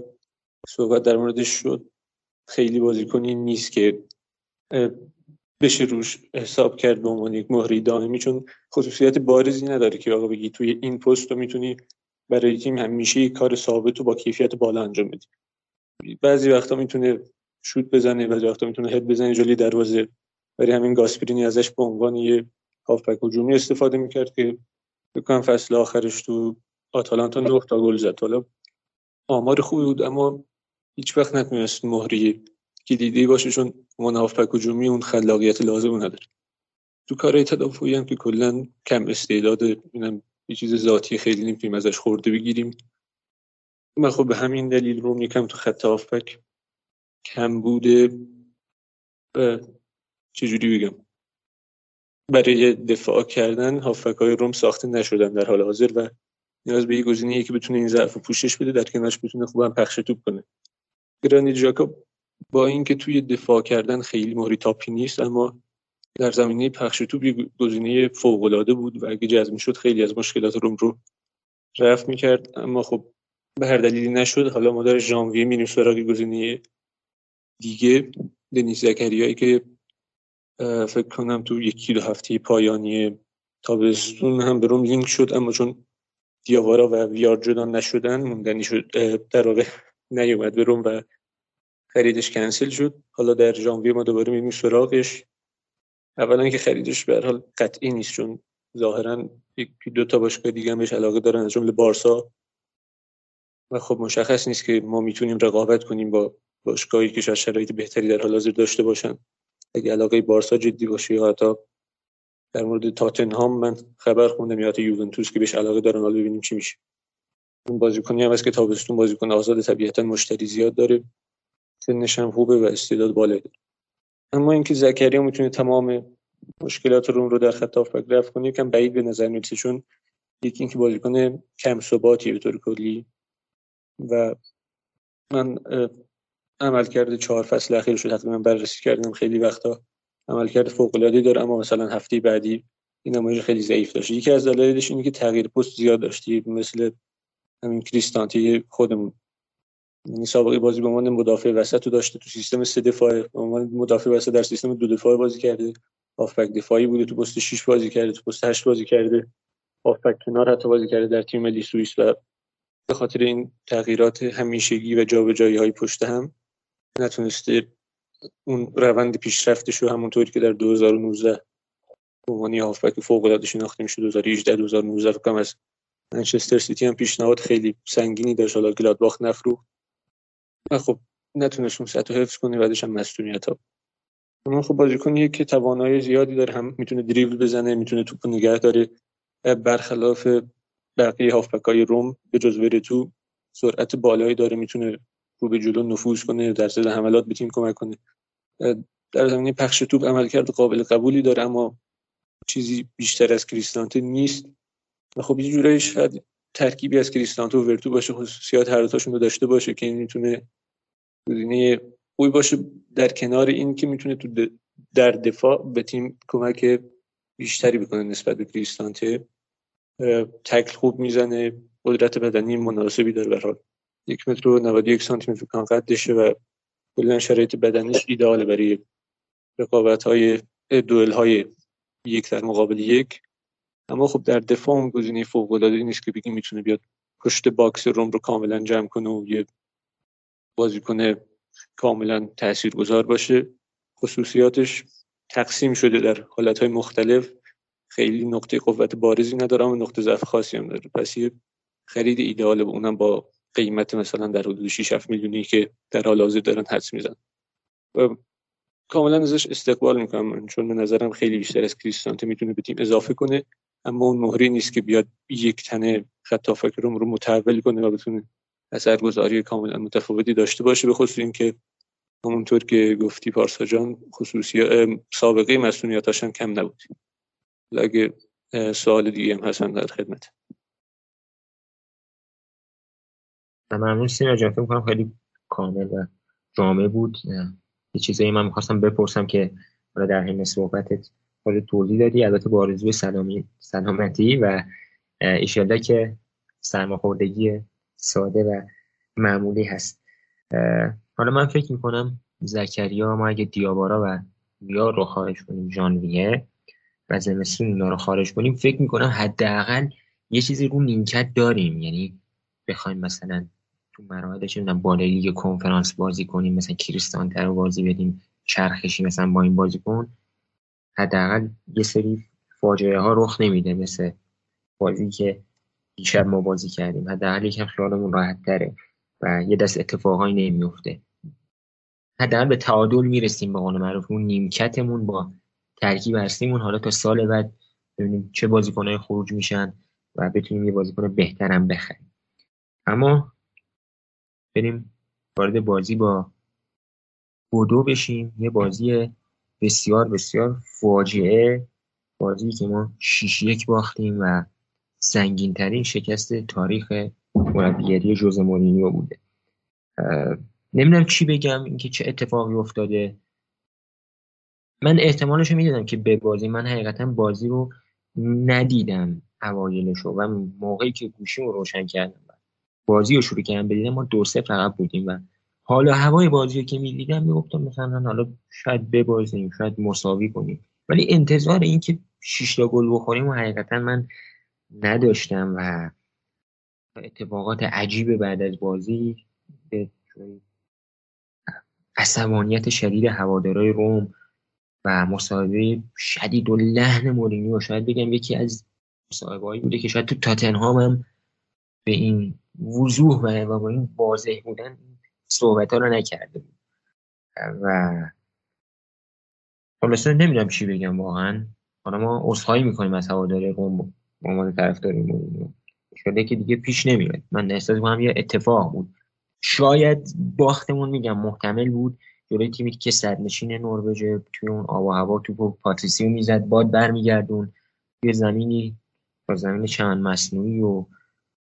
صحبت در موردش شد خیلی بازیکنی نیست که بشه روش حساب کرد به عنوان یک مهری دائمی چون خصوصیت بارزی نداره که آقا بگی توی این پست رو می‌تونی برای تیم همیشه کار ثابت و با کیفیت بالا انجام بدی. بعضی وقتا می‌تونه شوت بزنه بعضی وقتا می‌تونه هد بزنه جلوی دروازه برای همین گاسپرینی ازش به عنوان یه هافبک هجومی استفاده می‌کرد که بکنم فصل آخرش تو آتالانتا نه تا گل زد. حالا آمار خوبی بود اما هیچ وقت نتونست مهری کلیدی باشه چون اون هافبک هجومی اون خلاقیت لازم نداره. تو کار تدافعی هم که کلا کم استعداد اینم یه چیز ذاتی خیلی نمی‌تونیم ازش خورده بگیریم. من خب به همین دلیل روم یکم تو خط هافبک کم بوده. چجوری بگم برای دفاع کردن هافبک های روم ساخته نشدن در حال حاضر و نیاز به یه گزینه‌ای که بتونه این ضعف پوشش بده در کنارش بتونه خوبم پخش توپ کنه. گرانی جاکوب با اینکه توی دفاع کردن خیلی مهری تاپی نیست اما در زمینه پخش توپ یه گزینه فوق‌العاده بود و اگه جذب شد خیلی از مشکلات روم رو رفت می‌کرد. اما خب به هر دلیلی نشد. حالا ما در ژانویه میریم سراغ گزینه دیگه. دنیس زکریایی که فکر کنم تو یکی دو هفته پایانی تابستون هم به لینک شد اما چون دیاوارا و ویار جدا نشدن موندنی شد در واقع نیومد به و خریدش کنسل شد. حالا در ژانویه ما دوباره میریم سراغش. اولا که خریدش به حال قطعی نیست چون ظاهرا یکی دو تا باشگاه دیگه بهش علاقه دارن از جمله بارسا. و خب مشخص نیست که ما می‌تونیم رقابت کنیم با باشگاهی که شاید شرایط بهتری در حال حاضر داشته باشن. اگه علاقه بارسا جدی باشه یا حتی در مورد تاتنهام من خبر خوندم یا حتی یوونتوس که بهش علاقه دارن حالا ببینیم چی میشه. اون بازیکنی هم هست که تابستون بازیکن آزاد طبیعتا مشتری زیاد داره. سنش هم خوبه و استعداد بالایی داره. اما اینکه زکریا می‌تونه تمام مشکلات روم رو در خط هافبک رفع کنه یکم بعید به نظر می‌رسه چون یکی اینکه بازیکن کم ثباتی به طور کلی. و من عمل کرده چهار فصل اخیر شد. تقریبا بررسی کردم خیلی وقتا عمل کرده فوق العاده داره اما مثلا هفته بعدی این نمایش خیلی ضعیف داشت. یکی از دلایلش اینه که تغییر پست زیاد داشتی مثل همین کریستانتی خودمون. یعنی سابقه بازی به عنوان مدافع وسط رو داشته. تو سیستم سه دفاعه به عنوان مدافع وسط در سیستم دو دفاعه بازی کرده. هافبک دفاعی بوده. تو پست 6 بازی کرده. تو پست 8 بازی کرده. هافبک کنار حتی بازی کرده در تیم ملی سوئیس. و به خاطر این تغییرات همیشگی و جابجایی های پشت هم نتونسته اون روند پیشرفتش رو همونطوری که در 2019 به عنوان هافبک فوق العاده شناخته میشه 2018 2019 فکر از منچستر سیتی هم پیشنهاد خیلی سنگینی داشت. حالا گلادباخ نفروخت. و خب نتونست اون سطح حفظ کنه بعدش هم مصونیت ها اما خب بازیکنیه که توانایی زیادی داره هم می‌تونه دریبل بزنه می‌تونه توپ نگه داره. برخلاف بقیه هافبکای روم به جز تو سرعت بالایی داره می‌تونه رو به جلو نفوذ کنه در ضد حملات به تیم کمک کنه. در زمینه پخش توپ عملکرد قابل قبولی داره اما چیزی بیشتر از کریستانته نیست. و خب یه جورایی شاید ترکیبی از کریستانتو و ورتو باشه خصوصیات هر رو داشته باشه که این می‌تونه گزینه خوبی باشه. در کنار این که می‌تونه تو در دفاع به تیم کمک بیشتری بکنه نسبت به کریستانته تکل خوب می‌زنه قدرت بدنی مناسبی داره برحال یک متر و 91 سانتی متر کان قدشه و کلا شرایط بدنیش ایدئاله برای رقابت های دوئل های یک در مقابل یک. اما خب در دفاع اون گزینه فوق العاده نیست که بگیم می‌تونه بیاد پشت box روم رو کاملا جمع کنه و یه بازیکن کاملا تاثیرگذار باشه. خصوصیاتش تقسیم شده در حالتهای مختلف. خیلی نقطه قوت بارزی نداره و نقطه ضعف خاصی هم داره. پس یه خرید و اونم با قیمت مثلا در حدود 6 7 میلیونی که در حال حاضر دارن حدس میزن و کاملا ازش استقبال می‌کنم چون به نظرم خیلی بیشتر از کریستانته می‌تونه به تیم اضافه کنه اما اون مهری نیست که بیاد یک تنه خط روم رو متحول کنه و بتونه اثرگذاری کاملا متفاوتی داشته باشه به خصوص اینکه همونطور که گفتی پارسا جان خصوصی سابقه مسئولیتاش کم نبود. اگه سوال دیگه هم هستن در خدمت. ممنون سینا جان فکر کنم خیلی کامل و جامعه بود. یه چیزایی من می‌خواستم بپرسم که حالا در حین صحبتت خود توضیح دادی. البته با آرزوی سلامی سلامتی و ایشالله که سرماخوردگی ساده و معمولی هست. حالا من فکر می‌کنم زکریا ما اگه دیابارا و ویا رو خارج کنیم ژانویه و زمستون اینا رو خارج کنیم فکر می‌کنم حداقل یه چیزی رو نیمکت داریم. یعنی بخوایم مثلا تو مراحل چه می‌دونم بالای لیگ کنفرانس بازی کنیم مثلا کریستان تر بازی بدیم چرخشی مثلا با این بازی کن. حداقل یه سری فاجعه ها رخ نمیده مثل بازی که دیشب ما بازی کردیم. حداقل یکم خیالمون راحت تره و یه دست اتفاقایی نمیفته حداقل به تعادل می‌رسیم به قول معروف اون نیمکتمون با ترکیب اصلیمون. حالا تا سال بعد ببینیم چه بازیکنهای خروج میشن و بتونیم یه بازیکن بهترم بخریم. اما بریم وارد بازی با بودو بشیم. یه بازی بسیار بسیار فاجعه. بازی که ما 6 یک باختیم و سنگین ترین شکست تاریخ مربیگری جوز مورینیو بوده. نمی‌دونم چی بگم اینکه چه اتفاقی افتاده. من احتمالش رو می‌دادم که به بازی من حقیقتا بازی رو ندیدم اوایلش و موقعی که گوشی رو روشن کردم. بازی رو شروع کردم بدیدم ما دو سه فقط بودیم و حالا هوای بازی رو که می‌دیدم می‌گفتم مثلا حالا شاید ببازیم شاید مساوی کنیم. ولی انتظار اینکه شش تا گل بخوریم و حقیقتا من نداشتم و اتفاقات عجیب بعد از بازی به عصبانیت شدید هوادارای روم و مصاحبه شدید و لحن مورینیو شاید بگم یکی از مصاحبه‌ای بوده که شاید تو تاتنهام هم به این وضوح و با این واضح بودن صحبت ها رو نکرده بود. و خلاصه نمی‌دونم چی بگم واقعا. حالا ما اصخایی می‌کنیم از هواداری قوم به عنوان طرفدار مورینیو شده که دیگه پیش نمیاد. من احساس می‌کنم یه اتفاق بود. شاید باختمون میگم محتمل بود. جلوی تیمی که صدرنشین نروژ توی اون آب و هوا توپو پاتریسیو می‌زد باد برمیگردون توی زمینی با زمین چند مصنوعی و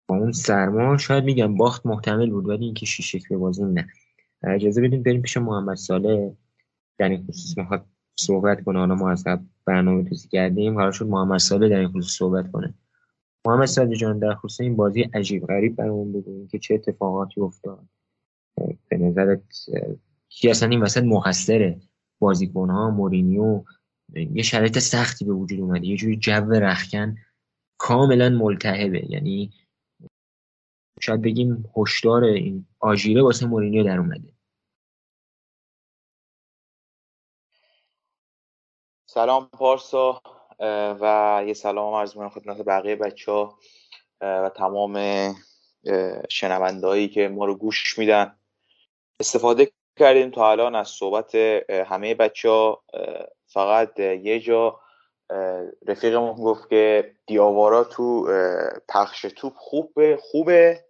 با اون سرما شاید میگم باخت محتمل بود ولی اینکه شیشه به بازی نه. اجازه بدیم بریم پیش محمد ساله در این خصوص می‌خواد صحبت کنه. حالا ما از برنامه توسی کردیم. قرار شد محمد ساله در این خصوص صحبت کنه. محمد ساله جان در خصوص این بازی عجیب غریب برامون بگو. که چه اتفاقاتی افتاد. به نظرت کی اصلا این وسط مقصره بازیکن ها مورینیو یه شرایط سختی به وجود اومده. یه جوری جو رخکن کاملا ملتهبه. یعنی شاید بگیم هشدار این آژیره واسه مورینیو در اومده. سلام پارسا و یه سلام عرض می‌کنم خدمت بقیه بچه ها و تمام شنوندهایی که ما رو گوش میدن. استفاده کردیم تا الان از صحبت همه بچه ها فقط یه جا رفیقمون گفت که دیاوارا تو پخش توپ خوبه خوبه.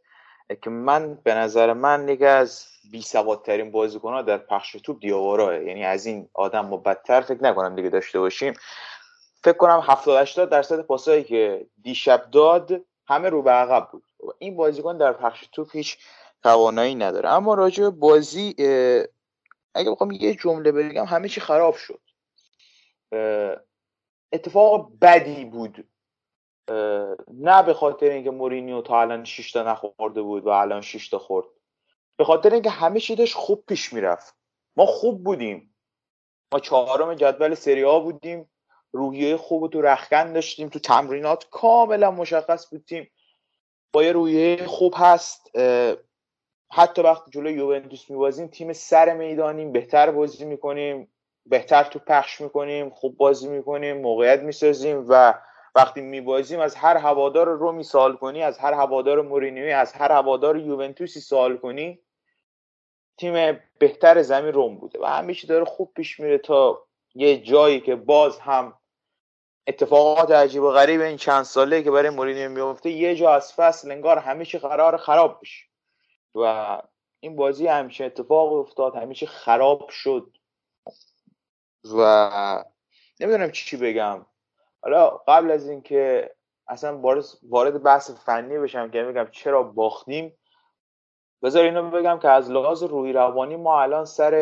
که من به نظر من یکی از بی سوادترین ها در پخش توپ دیاواراه یعنی از این آدم ما بدتر فکر نکنم دیگه داشته باشیم. فکر کنم 70 80 درصد پاسایی که دیشب داد همه رو به عقب بود. این بازیکن در پخش توپ هیچ توانایی نداره. اما راجع بازی اگه بخوام یه جمله بگم همه چی خراب شد. اتفاق بدی بود نه به خاطر اینکه مورینیو تا الان 6 تا نخورده بود و الان 6 تا خورد. به خاطر اینکه همه چی داشت خوب پیش می‌رفت. ما خوب بودیم. ما چهارم جدول سری ها بودیم. روحیه خوب تو رخکن داشتیم. تو تمرینات کاملا مشخص بودیم با یه روحیه خوب هست. حتی وقتی جلوی یوونتوس میبازیم تیم سر می‌دانیم. بهتر بازی می‌کنیم. بهتر تو پخش می‌کنیم. خوب بازی می‌کنیم. موقعیت می‌سازیم و وقتی میبازیم از هر هوادار رومی سوال کنی از هر هوادار مورینیوی از هر هوادار یوونتوسی سوال کنی تیم بهتر زمین روم بوده. و همیشه داره خوب پیش میره تا یه جایی که باز هم اتفاقات عجیب و غریب این چند ساله که برای مورینیو میفته یه جا از فصل انگار همیشه قرار خراب بشه. و این بازی همیشه اتفاق افتاد همیشه خراب شد. و نمی‌دونم چی بگم. حالا قبل از اینکه اصلا وارد بحث فنی بشم که میگم چرا باختیم بذار اینو بگم که از لحاظ روحی روانی ما الان سر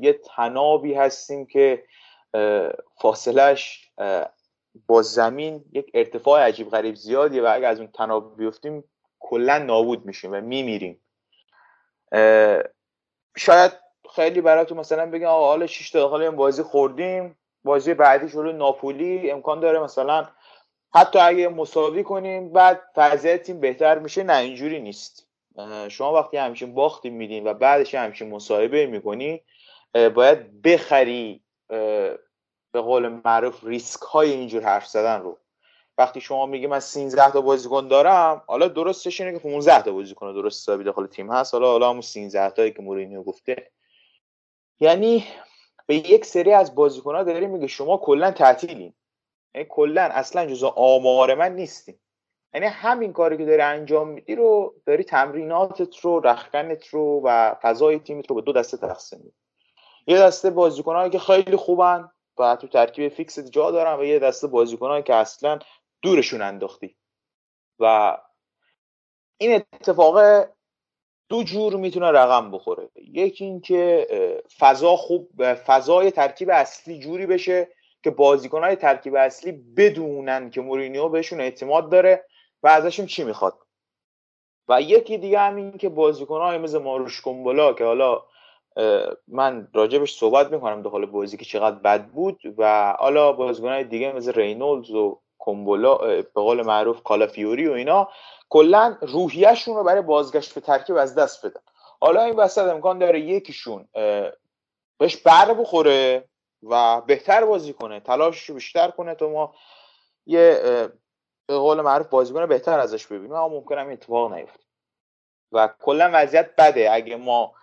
یه تنابی هستیم که فاصلش با زمین یک ارتفاع عجیب غریب زیادیه و اگر از اون تناب بیفتیم کلا نابود میشیم و میمیریم. شاید خیلی براتون مثلا بگم آقا حالا 6 دقیقه این بازی خوردیم. بازی بعدی جلو ناپولی امکان داره مثلا حتی اگه مساوی کنیم بعد وضعیت تیم بهتر میشه. نه اینجوری نیست. شما وقتی همچین باختی میدین و بعدش همچین مصاحبه می‌کنی باید بخری به قول معروف ریسک های اینجور حرف زدن رو. وقتی شما میگی من 13 تا بازیکن دارم حالا درستش اینه که 15 تا بازیکن درست حسابی داخل تیم هست. حالا حالا همون 13 تایی که مورینیو گفته. یعنی به یک سری از بازیکن ها داری میگه شما کلا تعطیلین. یعنی کلا اصلا جزء آمار من نیستیم یعنی همین کاری که داری انجام میدی رو داری تمریناتت رو رخکنت رو و فضای تیمت رو به دو دسته تقسیم میدی یه دسته بازیکنایی که خیلی خوبن و تو ترکیب فیکس جا دارن و یه دسته بازیکنایی که اصلا دورشون انداختی. و این اتفاق دو جور می‌تونه رقم بخوره. یکی اینکه فضا خوب فضای ترکیب اصلی جوری بشه که بازیکنهای ترکیب اصلی بدونن که مورینیو بهشون اعتماد داره و ازشون چی می‌خواد. و یکی دیگه هم این که بازیکنهای مثل ماروش کمبولا که حالا من راجبش صحبت می‌کنم داخل بازی که چقدر بد بود و حالا بازیکنهای دیگه مثل رینولدز و کومبولا به قول معروف کالافیوری و اینا کلا روحیهشون رو برای بازگشت به ترکیب از دست بدن. حالا این وسط امکان داره یکیشون بهش بر بخوره و بهتر بازی کنه تلاشش رو بیشتر کنه تا ما یه به قول معروف بازیکن بهتر ازش ببینیم. اما ممکنه این اتفاق نیفته. و کلا وضعیت بده. اگه ما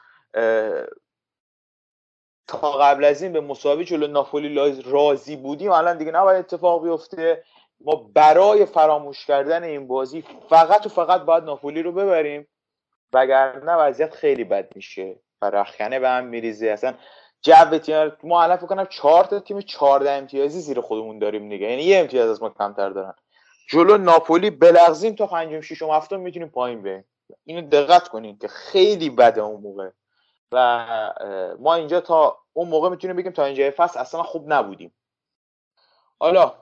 تا قبل از این به مساوی جلو ناپولی راضی بودیم الان دیگه نباید اتفاق بیفته. ما برای فراموش کردن این بازی فقط و فقط باید ناپولی رو ببریم. وگرنه وضعیت خیلی بد میشه. و رخکنه به هم میریزه. اصلا جو تیم ما الان فکر کنم 4 تا تیم 14 امتیازی زیر خودمون داریم دیگه. یعنی یه امتیاز از ما کمتر دارن. جلو ناپولی بلغزیم تا پنجم ششم هفتم می‌تونیم پایین بریم. اینو دقت کنید که خیلی بده اون موقع. و ما اینجا تا اون موقع می‌تونیم بگیم تا اینجا فصل اصلا خوب نبودیم. حالا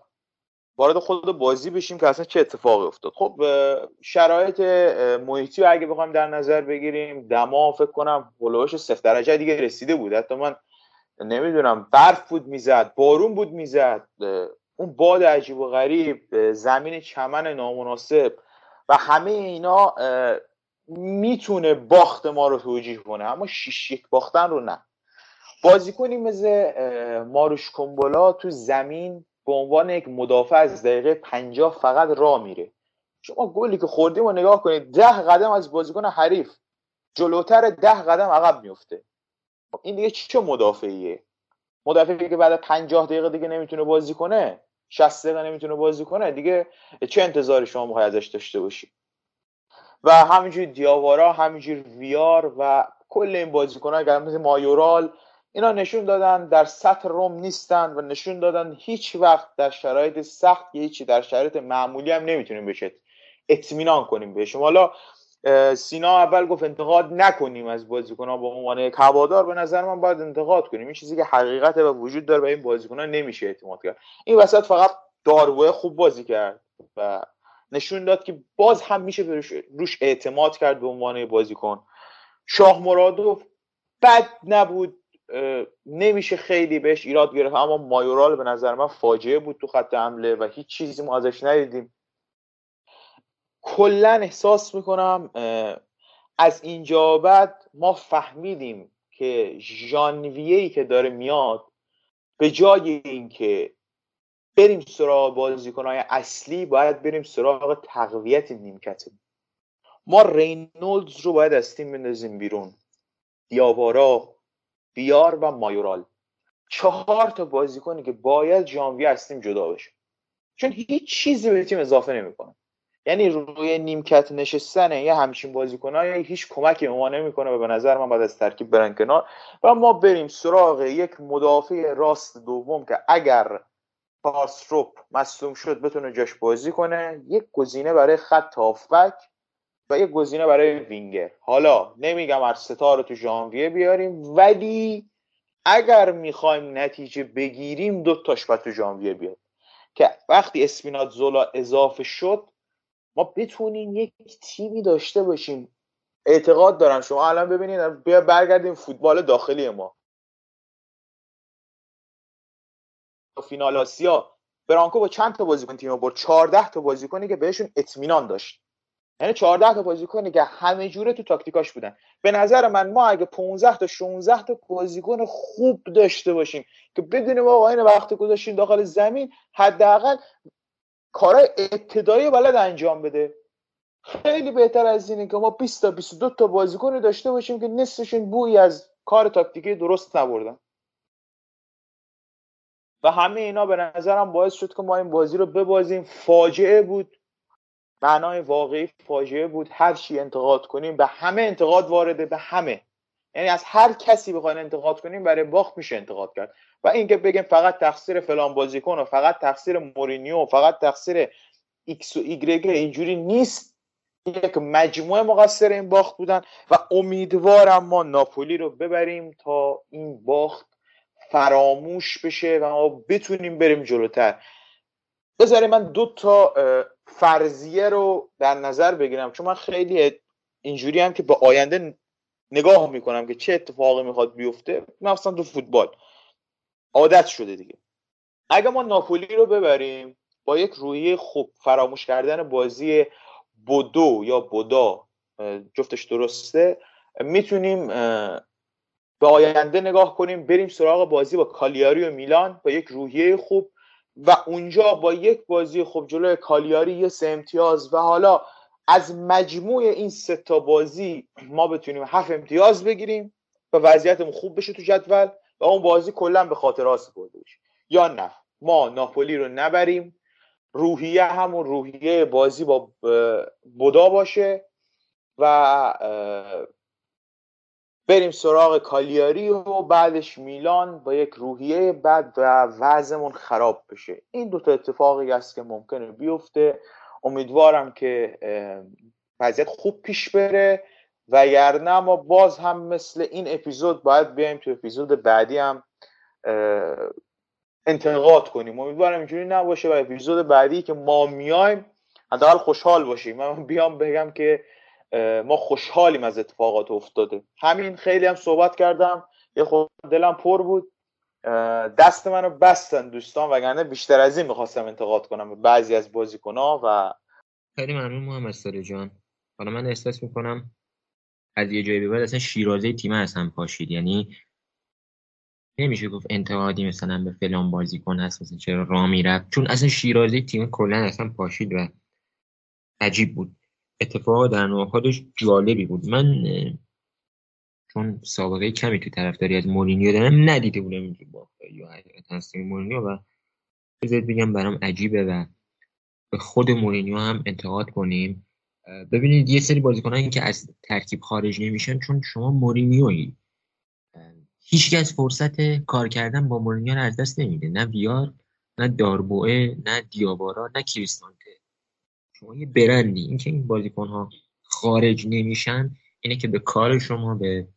وارد خود بازی بشیم که اصلا چه اتفاقی افتاد. خب شرایط محیطی رو اگه بخوایم در نظر بگیریم دما فکر کنم هلوش صفر درجه دیگه رسیده بود. حتی من نمی‌دونم برف بود می‌زد بارون بود می‌زد اون باد عجیب و غریب زمین چمن نامناسب و همه اینا می‌تونه باخت ما رو توجیه کنه. اما شیش یک باختن رو نه. بازیکنی مثل ماروش کومبولا تو زمین به عنوان یک مدافع از دقیقه پنجاه فقط راه میره. شما گلی که خوردیم و نگاه کنید ده قدم از بازیکن حریف. جلوتر ده قدم عقب میفته. این دیگه چه مدافعیه؟ مدافعی که بعد پنجاه دقیقه دیگه نمی‌تونه بازی کنه 60 دقیقه نمی‌تونه بازی کنه دیگه چه انتظاری شما می‌خوای ازش داشته باشی؟ و همینجوری دیاوارا همینجوری ویار و کل این بازیکن‌ها مثل مایورال اینا نشون دادن در سطح روم نیستن و نشون دادن هیچ وقت در شرایط سخت هیچی در شرایط معمولی هم نمی‌تونیم بشه اطمینان کنیم بهشون حالا سینا اول گفت انتقاد نکنیم از بازیکن ها به عنوان یک هوادار. به نظر من باید انتقاد کنیم. این چیزی که حقیقت و وجود داره به این بازیکن ها نمیشه اعتماد کرد. این وسط فقط داروه خوب بازی کرد و نشون داد که باز هم میشه روش اعتماد کرد به عنوان بازیکن. شاه مرادوف بد نبود. نمیشه خیلی بهش ایراد گرفت. اما مایورال به نظر من فاجعه بود تو خط حمله و هیچ چیزی ما ازش ندیدیم. کلا احساس می‌کنم از اینجا بعد ما فهمیدیم که ژانویه که داره میاد به جای اینکه بریم سراغ بازیکنهای اصلی باید بریم سراغ تقویت نیمکت. ما رینولدز رو باید از تیم بندازیم بیرون. دیاوارا بیار و مایورال. چهار تا بازیکنی که باید ژانویه از تیم جدا بشه. چون هیچ چیزی به تیم اضافه نمی‌کنه. یعنی روی نیمکت نشستن یه همچین بازیکنایی هیچ کمکی به ما نمی‌کنه و به نظر من باید از ترکیب برن کنار. و ما بریم سراغ یک مدافع راست دوم که اگر پاسروپ مصدوم شد بتونه جاش بازی کنه. یک گزینه برای خط هافبک. و یک گزینه برای وینگر حالا نمیگم از ستاره تو ژانویه بیاریم ولی اگر می‌خوایم نتیجه بگیریم دو تاش باید تو ژانویه بیاد که وقتی اسپینات زولا اضافه شد ما بتونیم یک تیمی داشته باشیم. اعتقاد دارم شما الان ببینید بیا برگردیم فوتبال داخلی ما. فینال آسیا برانکو با چند تا بازیکن تیم برد؟ 14 تا بازیکنی که بهشون اطمینان داشت. یعنی 14 تا بازیکنی که همه جوره تو تاکتیکاش بودن. به نظر من ما اگه 15 تا 16 تا بازیکن خوب داشته باشیم که بدونیم آقا این وقت گذاشتیم داخل زمین حداقل کارهای ابتدایی بلد انجام بده. خیلی بهتر از اینه که ما 20 تا 22 تا بازیکن داشته باشیم که نصفشون بوی از کار تاکتیکی درست نبردن. و همه اینا به نظرم باعث شد که ما این بازی رو ببازیم. فاجعه بود. معنای واقعی فاجعه بود. هر چی انتقاد کنیم به همه انتقاد وارده به همه. یعنی از هر کسی بخواین انتقاد کنیم برای باخت میشه انتقاد کرد. و اینکه بگیم فقط تقصیر فلان بازیکن و فقط تقصیر مورینیو و فقط تقصیر ایکس و ایگرگ اینجوری نیست. یک مجموعه مقصر این باخت بودن و امیدوارم ما ناپولی رو ببریم تا این باخت فراموش بشه و ما بتونیم بریم جلوتر. بذاریم من دو تا فرضیه رو در نظر بگیرم. چون من خیلی اینجوری هم که به آینده نگاه می‌کنم که چه اتفاقی می‌خواد بیفته مثلا تو فوتبال عادت شده دیگه. اگه ما ناپولی رو ببریم با یک رویه خوب فراموش کردن بازی بودو یا بودا جفتش درسته می‌تونیم به آینده نگاه کنیم بریم سراغ بازی با کالیاری و میلان با یک روحیه خوب و اونجا با یک بازی خوب جلوی کالیاری یه سه امتیاز و حالا از مجموع این سه تا بازی ما بتونیم هفت امتیاز بگیریم و وضعیتمون خوب بشه تو جدول و اون بازی کلا به خاطر برده بشه. یا نه ما ناپولی رو نبریم. روحیه همون روحیه بازی با بودا باشه و بریم سراغ کالیاری و بعدش میلان با یک روحیه بد و وضعمون خراب بشه. این دوتا اتفاقی است که ممکنه بیفته. امیدوارم که وضعیت خوب پیش بره و یرنه ما باز هم مثل این اپیزود باید بیایم تو اپیزود بعدی هم انتقاد کنیم. امیدوارم اینجوری نباشه و اپیزود بعدی که ما میایم حداقل خوشحال باشیم. من بیام بگم که ما خوشحالیم از اتفاقات افتاده. همین خیلی هم صحبت کردم. یه خود دلم پر بود. دست منو بستن دوستان وگرنه بیشتر از این می‌خواستم انتقاد کنم به بعضی از بازیکنها و خیلی ممنون محمد جان. حالا من احساس می‌کنم از یه جایی به اصلا شیرازه تیم هم پاشید. یعنی نمیشه گفت انتقادی مثلا به فلان بازیکن هست مثلا چرا راه می‌رفت؟ چون اصلا شیرازه تیم کلا اصلا پاشید و عجیب بود. اتفاق در نوع خودش جالبی بود. من چون سابقه کمی تو طرفداری از مورینیو دارم ندیده بودم اینجور با یا حقیقتا مورینیو و بذارید بگم برام عجیبه و به خود مورینیو هم انتقاد کنیم. ببینید یه سری بازیکنان که از ترکیب خارج نمیشن چون شما مورینیویی. هیچ از فرصت کار کردن با مورینیو رو از دست نمیده. نه ویار نه داربوه نه دیابارا نه کریستانته شما یه برندی. این که این بازیکن ها خارج نمیشن اینه که به کار شما به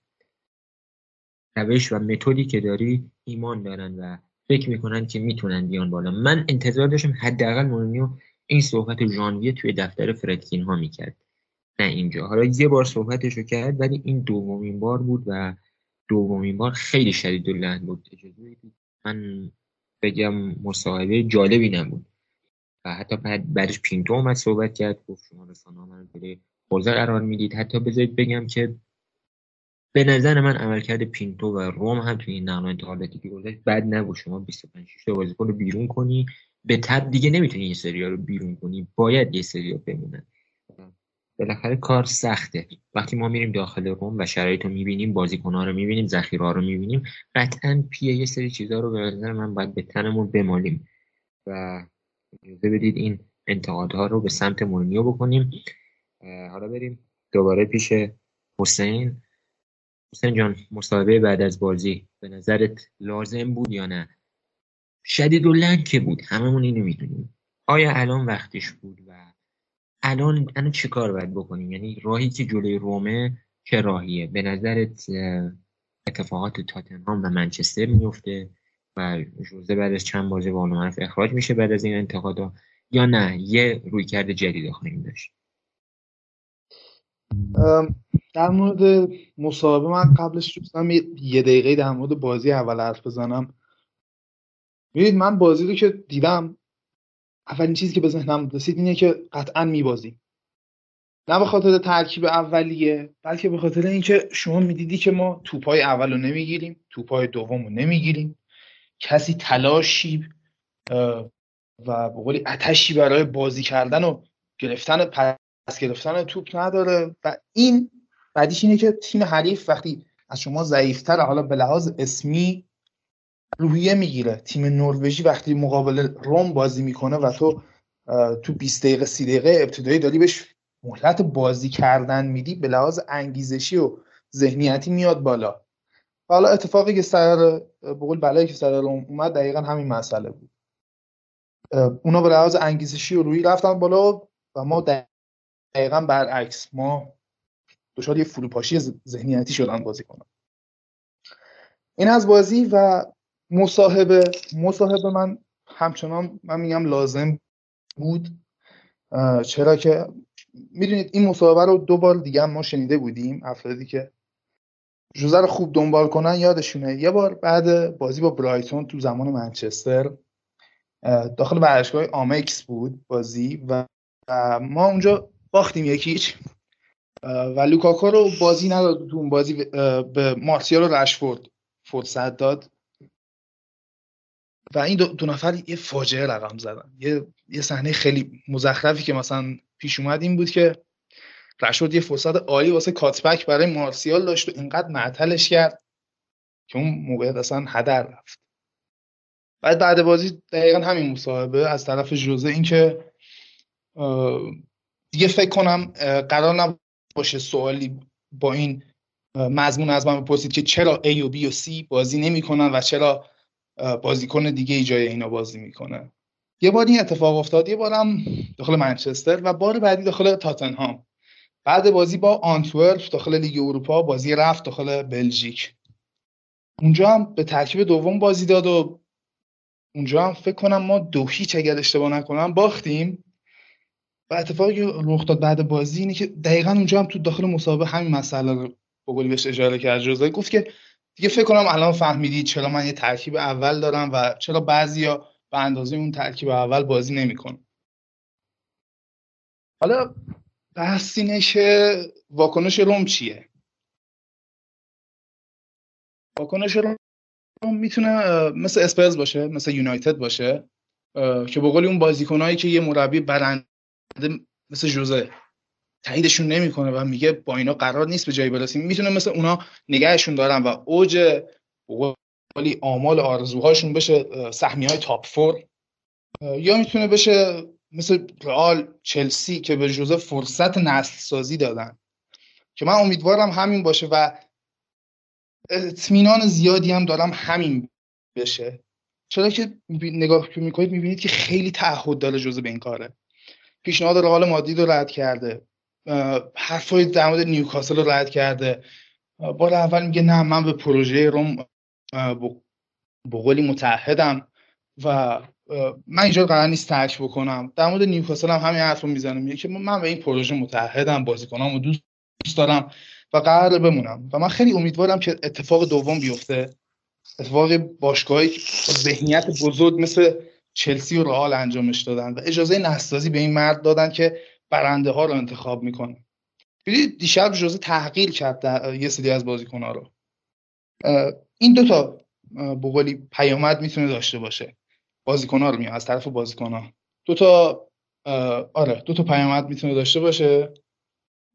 روش و متدی که داری ایمان دارن و فکر می‌کنن که می‌تونن بیان بالا. من انتظار داشتم حداقل مورینیو این صحبت ژانویه توی دفتر فردکین ها می‌کرد. نه اینجا. حالا یه بار صحبتش رو کرد ولی این دومین بار بود و دومین بار خیلی شدید و بود. اجازه من بگم مصاحبه جالبی نبود. و حتی بعد بعدش پینتو اومد صحبت کرد گفت شما رسانه من رو حوزه قرار می‌دید. حتی بذارید بگم که به نظر من عملکرد پینتو و روم هم توی این نقل انتقالاتی که گذاشت بد نبود. شما 25 6 تا بازیکن رو بیرون کنی. به تب دیگه نمی‌تونی یه سریا رو بیرون کنی. باید یه سریا بمونن. بالاخره کار سخته. وقتی ما میریم داخل روم و شرایط رو می‌بینیم ها رو می‌بینیم ذخیره رو می‌بینیم قطعا پیه یه سری چیزها رو به نظر من باید به تنمون بمالیم. و اجازه بدید این انتقادها رو به سمت مورینیو بکنیم. حالا بریم دوباره پیش حسین. حسین جان مصاحبه بعد از بازی به نظرت لازم بود یا نه؟ شدید و که بود؟ هممون اینو می‌دونیم. آیا الان وقتش بود و الان الان چی کار باید بکنیم؟ یعنی راهی که جلوی رومه چه راهیه؟ به نظرت اتفاقات تاتنهام و منچستر میفته و جوزه بعد از چند بازی با اخراج میشه بعد از این انتقادا یا نه یه رویکرد جدید خواهیم داشت. در مورد مصاحبه من قبلش دوستم یه دقیقه در مورد بازی اول حرف بزنم. ببینید من بازی رو که دیدم اولین چیزی که به ذهنم رسید اینه که قطعا میبازیم. نه به خاطر ترکیب اولیه بلکه به خاطر اینکه شما می‌دیدی که ما توپای اول رو نمی‌گیریم توپای دوم رو نمی‌گیریم. کسی تلاشی و به قولی اتشی برای بازی کردن و گرفتن پس گرفتن توپ نداره. و این بعدیش اینه که تیم حریف وقتی از شما ضعیفتر حالا به لحاظ اسمی روحیه می‌گیره. تیم نروژی وقتی مقابل روم بازی می‌کنه و تو تو 20 دقیقه 30 دقیقه ابتدایی داری بهش مهلت بازی کردن میدی به لحاظ انگیزشی و ذهنیتی میاد بالا. حالا اتفاقی که سر بقول بلایی که سر اومد دقیقا همین مسئله بود. اونا به لحاظ انگیزشی و روی رفتن بالا و ما دقیقا برعکس ما دچار یه فروپاشی ذهنیتی شدن بازی کنم. این از بازی و مصاحبه مصاحبه من همچنان من میگم لازم بود. چرا که می‌دونید این مصاحبه رو دو بار دیگه ما شنیده بودیم افرادی که جوزه رو خوب دنبال کنن یادشونه. یه بار بعد بازی با برایتون تو زمان منچستر داخل ورزشگاه آمکس بود بازی و ما اونجا باختیم یکیچ. و لوکاکو رو بازی نداد تو اون بازی به مارسیال و رشفورد فرصت داد. و این دو, دو نفر یه فاجعه رقم زدن. یه یه صحنه خیلی مزخرفی که مثلا پیش اومد این بود که رشورد یه فرصت عالی واسه کاتبک برای مارسیال داشت و اینقدر معطلش کرد که اون موقع اصلا هدر رفت. بعد بعد بازی دقیقا همین مصاحبه از طرف جوزه این که دیگه فکر کنم قرار نباشه سوالی با این مضمون از من بپرسید که چرا A و B و C بازی نمی‌کنن و چرا بازیکن دیگه ای جای اینا بازی می‌کنه. یه بار این اتفاق افتاد یه بارم داخل منچستر و بار بعدی داخل تاتنهام. بعد بازی با آنتورپ داخل لیگ اروپا بازی رفت داخل بلژیک. اونجا هم به ترکیب دوم بازی داد و اونجا هم فکر کنم ما دو هیچ اگر اشتباه نکنم باختیم. و اتفاقی که رخ داد بعد بازی اینه که دقیقا اونجا هم تو داخل مسابقه همین مسئله رو بقولی بهش اشاره کرد. جزایی گفت که دیگه فکر کنم الان فهمیدید چرا من یه ترکیب اول دارم و چرا بعضیا به اندازه اون ترکیب اول بازی نمی‌کنه حالا بحث اینه که واکنش روم چیه؟ واکنش روم می‌تونه مثل اسپرز باشه مثل یونایتد باشه که به اون بازیکنایی که یه مربی برنده مثل جوزه تاییدشون نمی‌کنه و میگه با اینا قرار نیست به جایی برسیم. می‌تونه مثل اونا نگهشون دارن و اوج ولی آمال آرزوهاشون بشه سهمی های تاپ فور یا می‌تونه بشه مثل رئال چلسی که به جوزه فرصت نسل سازی دادن. که من امیدوارم همین باشه و اطمینان زیادی هم دارم همین بشه. چرا که نگاه که می‌کنید می‌بینید که خیلی تعهد داره جزء به این کاره. پیشنهاد رئال مادرید رو رد کرده. حرفای در مورد نیوکاسل رو رد کرده. بار اول میگه نه من به پروژه روم بقولی متحدم و من اینجا قرار نیست ترک بکنم. در مورد نیوکاسل هم همین حرف رو می‌زنم. میگه که من به این پروژه متحدم بازیکنامو دوست دارم و قرار بمونم. و من خیلی امیدوارم که اتفاق دوم بیفته. اتفاق باشگاهی ذهنیت بزرگ مثل چلسی و رئال انجامش دادن و اجازه نسازی به این مرد دادن که برنده ها رو انتخاب می‌کنه. ببینید دیشب جزء تحقیر کرد یه سری از بازیکن ها رو این دوتا بقولی پیامد می‌تونه داشته باشه. بازیکن ها رو میاد از طرف بازیکن ها. دو تا آره دو تا پیامد می‌تونه داشته باشه.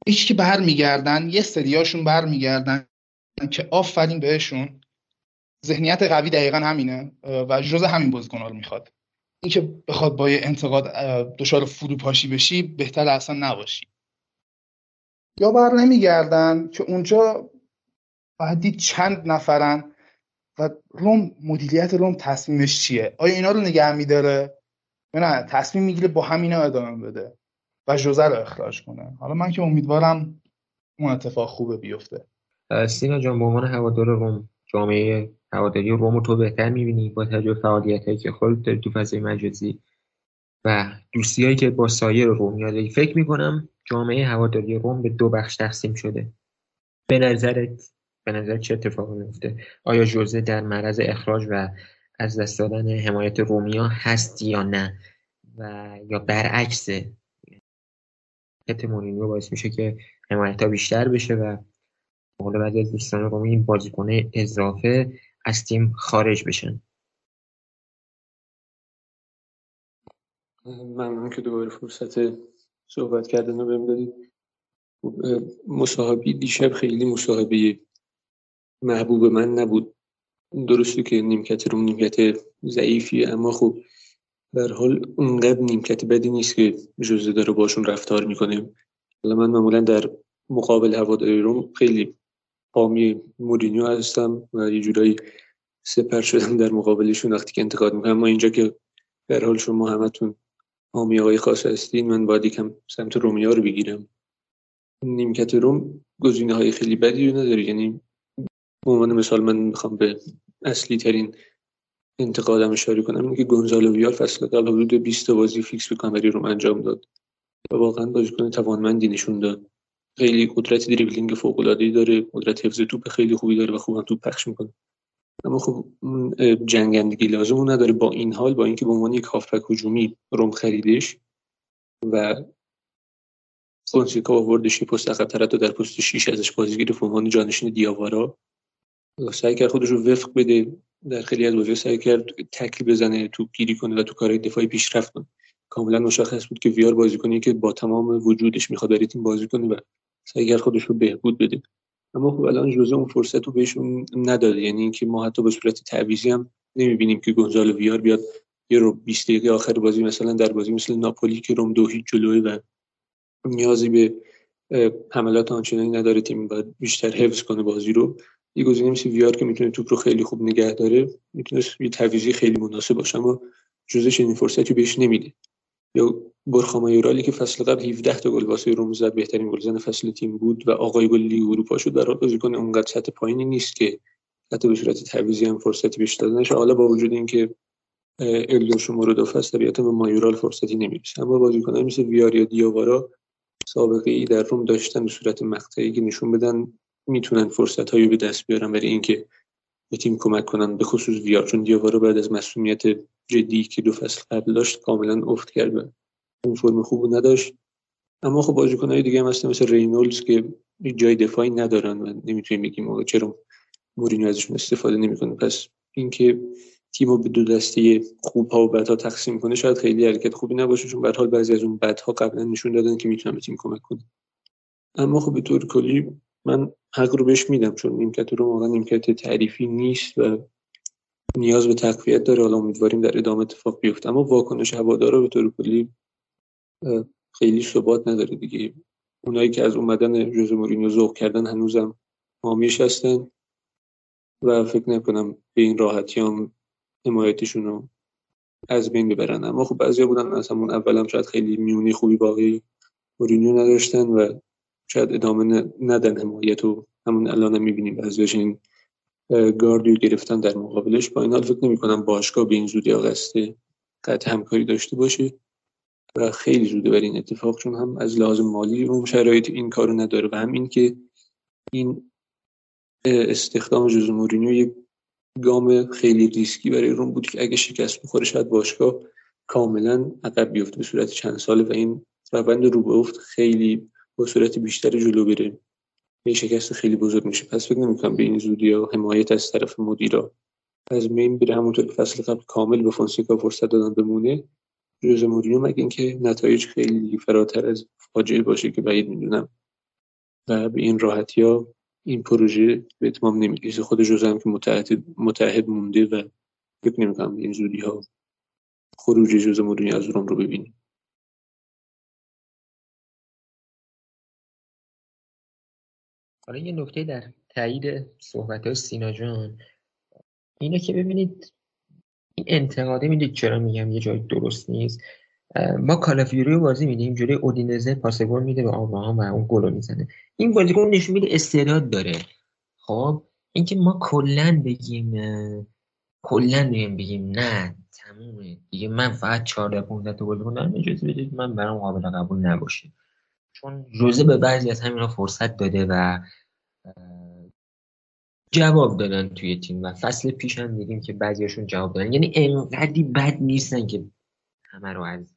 هیچ که برمیگردن یه سریاشون برمیگردن که آفرین بهشون. ذهنیت قوی دقیقا همینه و جز همین بازیکن رو می‌خواد. اینکه بخواد با یه انتقاد دچار فروپاشی بشی بهتر اصلا نباشی. یا بر نمیگردن که اونجا دید چند نفرن و روم مدیریت روم تصمیمش چیه؟ آیا اینا رو نگه میداره؟ نه تصمیم می‌گیره با همینا ادامه بده و جوزه رو اخراج کنه. حالا من که امیدوارم اون اتفاق خوبه بیفته. سینا جان به عنوان هوادار روم جامعه هواداری روم رو تو بهتر می‌بینی؟ با توجه فعالیت هایی که خود داری تو فضای مجازی و دوستی که با سایر روم داری فکر می‌کنم جامعه هواداری روم به دو بخش تقسیم شده. به نظرت به نظر چه اتفاقی میفته آیا جوزه در معرض اخراج و از دست دادن حمایت رومیا هست یا نه؟ و یا برعکس حمایت مورینیو باعث میشه که حمایت ها بیشتر بشه و حالا بعضی از دوستان رومی این بازیکن اضافه از تیم خارج بشن؟ ممنون که دوباره فرصت صحبت کردن رو بهم دادید. مصاحبی دیشب خیلی مصاحبه محبوب من نبود. درسته که نیمکت رو نیمکت ضعیفی اما خب در حال اونقدر نیمکت بدی نیست که جزه داره باشون رفتار می‌کنه. حالا من معمولا در مقابل هواداری روم خیلی حامی مورینیو هستم و یه جورایی سپر شدم در مقابلشون وقتی که انتقاد می‌کنم. ما اینجا که در حال شما همتون حامی آقای خاص هستین من باید یکم سمت رومیا رو بگیرم. نیمکت روم گزینه های خیلی بدی رو نداره یعنی به عنوان مثال من می‌خوام به اصلی ترین انتقادم اشاره کنم اینکه گونزالو ویار فصل قبل حدود 20 بازی فیکس به کامری روم انجام داد و واقعا بازیکن توانمندی نشون داد. خیلی قدرت دریبلینگ فوق العاده داره قدرت حفظ توپ خیلی خوبی داره و خوبم توپ پخش می‌کنه. اما خب جنگندگی لازم نداره. با این حال با اینکه به عنوان یک هافبک هجومی روم خریدش و فونسکا آوردش پست عقب در پست 6 ازش بازیگیر به عنوان جانشین دیاوارا سعی کرد خودش رو وفق بده در خیلی از بازی سعی کرد تکل بزنه توپ گیری کنه و تو کارهای دفاعی پیشرفت کنه. کاملا مشخص بود که ویار بازیکنی که با تمام وجودش می‌خواد برای تیم بازی کنه و سعی کرد خودش رو بهبود بده. اما خب الان جوزه اون فرصت رو بهشون نداده. یعنی اینکه ما حتی به صورت تعویضی هم نمی‌بینیم که گونزالو ویار بیاد یه رو 20 دقیقه آخر بازی مثلا در بازی مثل ناپولی که روم دو هیچ جلوه و نیازی به حملات آنچنانی نداره تیم باید بیشتر حفظ کنه بازی رو. یه گزینه مثل ویار که می‌تونه توپ رو خیلی خوب نگه داره می‌تونه یه تعویضی خیلی مناسب باشه اما جوزش این فرصتی بهش نمیده. یا برخا مایورالی که فصل قبل 17 تا گل واسه روم زد بهترین گلزن فصل تیم بود و آقای گل لیگ اروپا شد در حال بازیکن اونقدر سطح پایینی نیست که حتی به صورت تعویضی هم فرصتی بهش داده نشه. حالا با وجود اینکه الیو شماره دو فصل طبیعتا به مایورال فرصتی نمی‌رسه. اما بازیکنان مثل ویار یا دیاوارا سابقه ای در روم داشتن به صورت مقطعی که نشون بدن می‌تونن فرصت هایی به دست بیارن برای اینکه به تیم کمک کنن به خصوص ویار چون دیاوارا بعد از مسئولیت جدی که دو فصل قبل داشت کاملا افت کرد اون فرم خوب نداشت. اما خب بازیکنهای دیگه هم هستن مثل رینولدز که جای دفاعی ندارن و نمی‌تونیم بگیم چرا مورینیو ازشون استفاده نمی‌کنه. پس اینکه تیم رو به دو دسته خوب ها و بد ها تقسیم کنه شاید خیلی حرکت خوبی نباشه چون به حال بعضی از اون بد ها قبلا نشون دادن که می‌تونن به تیم کمک کنه اما خب به طور کلی من حق رو بهش میدم چون نیمکت رو واقعا نیمکت تعریفی نیست و نیاز به تقویت داره. حالا امیدواریم در ادامه اتفاق بیفته. اما واکنش هوادارا به طور کلی خیلی ثبات نداره دیگه. اونایی که از اومدن جوز مورینیو ذوق کردن هنوزم حامیش هستن و فکر نکنم به این راحتی هم حمایتشون رو از بین ببرن. اما خب بعضیا بودن از همون اولم شاید خیلی میونی خوبی باقی مورینیو نداشتن و شاید ادامه ندن حمایت و همون الان هم می‌بینیم بعضیش این گاردیو گرفتن در مقابلش. با این حال فکر نمی کنم باشگاه به این زودی آقاسته قطع همکاری داشته باشه و خیلی زوده بر این اتفاق چون هم از لحاظ مالی روم شرایط این کارو نداره و هم این که این استخدام ژوزه مورینیو یک گام خیلی ریسکی برای روم بود که اگه شکست بخوره شاید باشگاه کاملا عقب بیفته به صورت چند ساله و این روند رو به افت خیلی با صورت بیشتر جلو بره. یه شکست خیلی بزرگ میشه. پس فکر نمی‌کنم به این زودی ها حمایت از طرف مدیرا. از مین بره. همونطور که فصل قبل کامل به فونسیکا فرصت دادن بمونه جوز مورینیو مگه اینکه نتایج خیلی فراتر از فاجعه باشه که بعید می‌دونم. و به این راحتی ها این پروژه به اتمام نمی‌رسه خود جوز هم که متحد, متحد مونده و فکر نمی‌کنم این زودی ها خروج جوز مورینیو از روم رو ببینیم. حالا یه نکته در تایید صحبت های سینا جان. اینه که ببینید این انتقاده می‌دید چرا میگم یه جای درست نیست. ما کالافیوری بازی میدیم جوری اودینزه پاس گل میده به آبراهام و اون گل می‌زنه. این بازیکن نشون میده استعداد داره. خب؟ اینکه ما کلا بگیم کلا بگیم بگیم نه تمومه. دیگه من فقط 14 15 تا بازیکن دارم اجازه بدید من برام قابل قبول نباشه. چون جوزه به بعضی از همینا فرصت داده و جواب دادن توی تیم و فصل پیش هم دیدیم که بعضیاشون جواب دادن. یعنی انقدی بد نیستن که همه رو از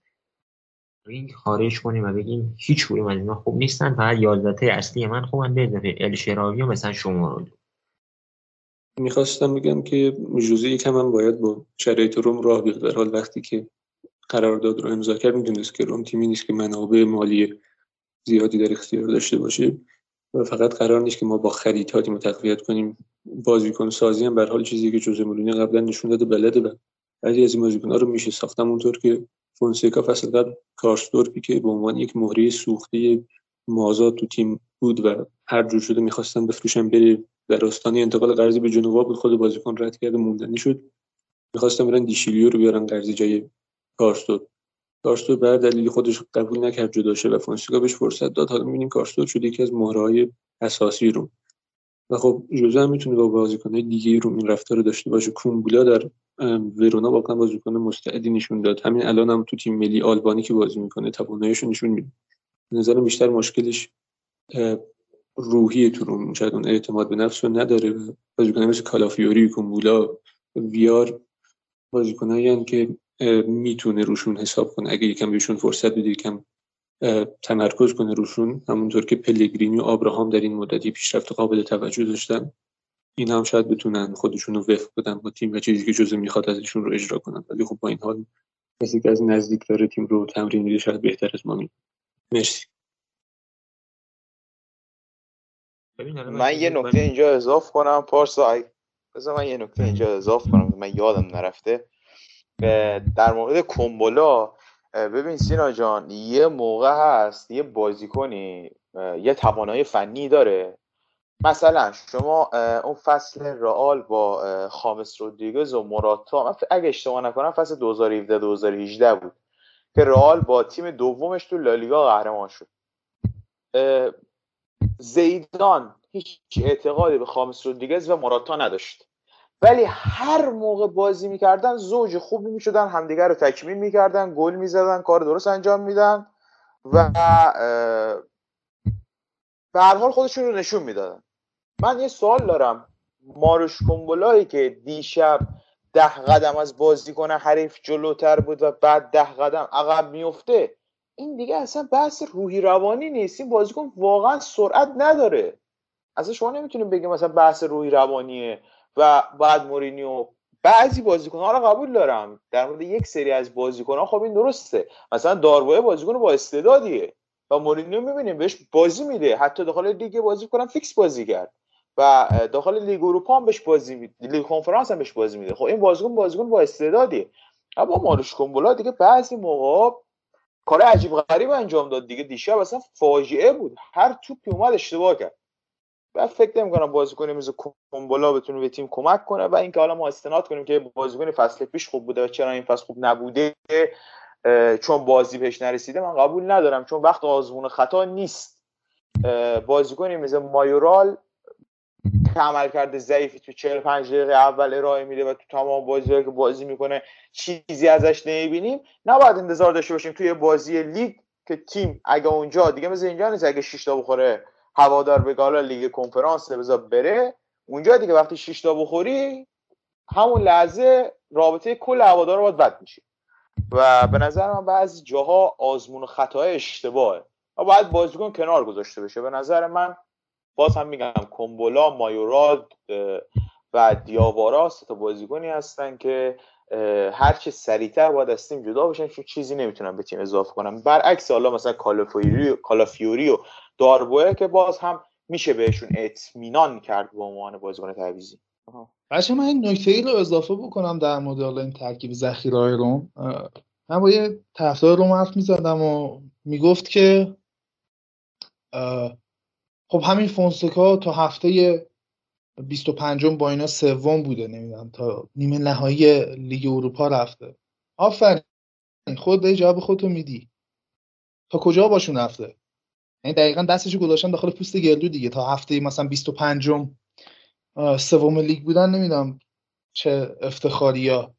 رینگ خارج کنیم و بگیم هیچ کدوم از اینا خوب نیستن. فقط 11 اصلی من خوبن به اضافه الشراوی مثلا شما رو می‌خواستم بگم که جوزه یکم هم باید با شرایط روم راه بیاد. حال وقتی که قرارداد رو امضا کرد می‌دونست که روم تیمی نیست که منابع مالی زیادی در اختیار داشته باشه و فقط قرار نیست که ما با خریدها تیم تقویت کنیم. بازیکن سازی هم به حال چیزی که جوزه مولینی قبلا نشون داده بلده و بعضی از این بازیکن‌ها رو میشه ساختم اونطور که فونسیکا فصل قبل کارستورپی که به عنوان یک مهره سوخته مازاد تو تیم بود و هر جور شده می‌خواستن بفروشن بره در آستانه انتقال قرضی به جنوا بود خود بازیکن رد کرده موندنی شد. می‌خواستن برن دیشیلیو رو بیارن قرضی جای کارستور بر دلیل خودش قبول نکرد جدا شه و فونسیکا بهش فرصت داد. حالا می‌بینیم کارستور شده یکی از مهرهای اساسی رو و خب جوزه هم می‌تونه با بازیکنهای دیگه رو این رفتار داشته باشه. کومبولا در ورونا واقعا بازیکن مستعدی نشون داد. همین الان هم تو تیم ملی آلبانی که بازی می‌کنه تواناییش نشون میده. نظر بیشتر مشکلش روحی تو رو شاید اون اعتماد به نفس رو نداره. بازیکن مثل کالافیوری کومبولا ویار بازیکنایی که می‌تونه روشون حساب کنه. اگه یکم بهشون فرصت بده یکم تمرکز کنه روشون. همونطور که پلگرینی و آبراهام در این مدتی پیشرفت قابل توجه داشتن این هم شاید بتونن خودشون رو وفق بدن با تیم و چیزی که جزء می‌خواد ازشون رو اجرا کنن. ولی خب با این حال کسی که از نزدیک داره تیم رو تمرین میده شاید بهتر از ما می. مرسی. من یه نکته اینجا اضاف کنم. پارسا بذار من یه نکته اینجا اضاف کنم من یادم نرفته. در مورد کومبولا ببین سینا جان یه موقع هست یه بازیکنی یه توانایی فنی داره. مثلا شما اون فصل رئال با خامس رودریگز و موراتا اگه اشتباه نکنم فصل 2017 2018 بود که رئال با تیم دومش تو لالیگا قهرمان شد. زیدان هیچ اعتقادی به خامس رودریگز و موراتا نداشت. ولی هر موقع بازی می‌کردن زوج خوبی می‌شدن همدیگر رو تکمیل می‌کردن گل می‌زدن کار درست انجام میدن و به هر حال خودشون رو نشون می‌دادن. من یه سوال دارم. ماروش کومبولایی که دیشب ده قدم از بازیکن حریف جلوتر بود و بعد ده قدم عقب میفته این دیگه اصلا بحث روحی روانی نیست. این بازیکن واقعا سرعت نداره. اصلا شما نمی‌تونیم بگیم مثلا بحث روحی روانیه. و بعد مورینیو بعضی بازیکن ها رو قبول دارم. در مورد یک سری از بازیکن ها خب این درسته. مثلا داربو بازیکن با استعدادیه و مورینیو می‌بینیم بهش بازی میده. حتی داخل لیگ بازی کنم فیکس بازی کرد و داخل لیگ اروپا هم بهش بازی میده لیگ کنفرانس هم بهش بازی میده. خب این بازیکن بازیکن با استعدادیه. اما مالوش کنبولا دیگه بعضی موقع کار عجیب غریب انجام داد دیگه. دیشب اصلا فاجعه بود. هر توپی اومد اشتباه کرد. و فکر نمی کنم بازیکن مثل کومبولا بتونه به تیم کمک کنه و اینکه حالا ما استناد کنیم که بازیکن فصل پیش خوب بوده و چرا این فصل خوب نبوده چون بازی بهش نرسیده من قبول ندارم چون وقت آزمون خطا نیست. بازیکنی مثل مایورال که عمل کرده ضعیفی تو 45 دقیقه اول ارائه میده و تو تمام بازی که بازی می‌کنه چیزی ازش نمی‌بینیم. نباید انتظار داشته باشیم توی بازی لیگ که تیم اگه اونجا دیگه مثل اینجا نیست اگه 6 تا بخوره هوادار به حالا لیگ کنفرانس بذار بره اونجا دیگه وقتی 6 تا بخوری همون لحظه رابطه کل هوادار رو باید بد میشه. و به نظر من بعضی جاها آزمون و خطای اشتباهه. و باید بازیکن کنار گذاشته بشه. به نظر من باز هم میگم کومبولا مایوراد و دیاوارا سه تا بازیکنی هستن که هر چه سریعتر باید از تیم جدا بشن چون چیزی نمی‌تونن به تیم اضافه کنن برعکس حالا مثلا کالافیوری و داربوه که باز هم میشه بهشون اطمینان کرد به عنوان بازیکن تعویضی. بچه من این نکته ای رو اضافه بکنم در مورد این ترکیب ذخیره روم. من با یه طرفدار روم حرف می‌زدم و می‌گفت که خب همین فونسکا تا هفته 25 با اینا سوم بوده نمی‌دونم تا نیمه نهایی لیگ اروپا رفته. آفرین خود جواب خودتو میدی. تا کجا باشون رفته؟ یعنی دقیقا دستشو گذاشتن داخل پوست گردو دیگه. تا هفته مثلا 25 سوم لیگ بودن نمی‌دونم چه افتخاری یا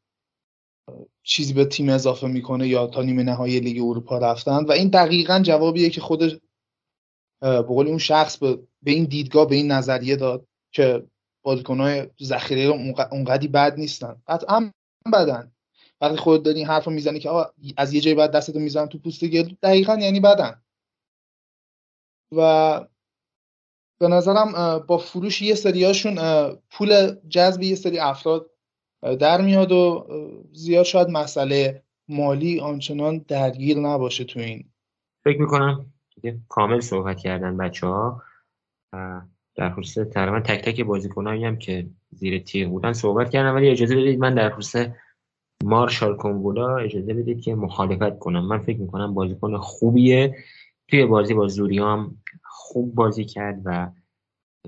چیزی به تیم اضافه می‌کنه یا تا نیمه نهایی لیگ اروپا رفتن. و این دقیقا جوابیه که خود به قول اون شخص به, به این دیدگاه به این نظریه داد که بازیکنهای ذخیره اونقدی بد نیستن. قطعا بدن. وقتی خود داری این حرف رو می‌زنی که از یه جایی بعد دستتو میزن تو پوست گل دقیقا یعنی بدن. و به نظرم با فروش یه سریاشون پول جذب یه سری افراد در میاد و زیاد شاید مسئله مالی آنچنان درگیر نباشه تو این. فکر می‌کنم کامل صحبت کردن بچه ها در خصوص تقریبا تک تک بازیکنایی هم که زیر تیغ بودن صحبت کردن ولی اجازه بدید من در خصوص مارشال کنگولا اجازه بدید که مخالفت کنم. من فکر می‌کنم بازیکن خوبیه. توی بازی با زوریا هم خوب بازی کرد و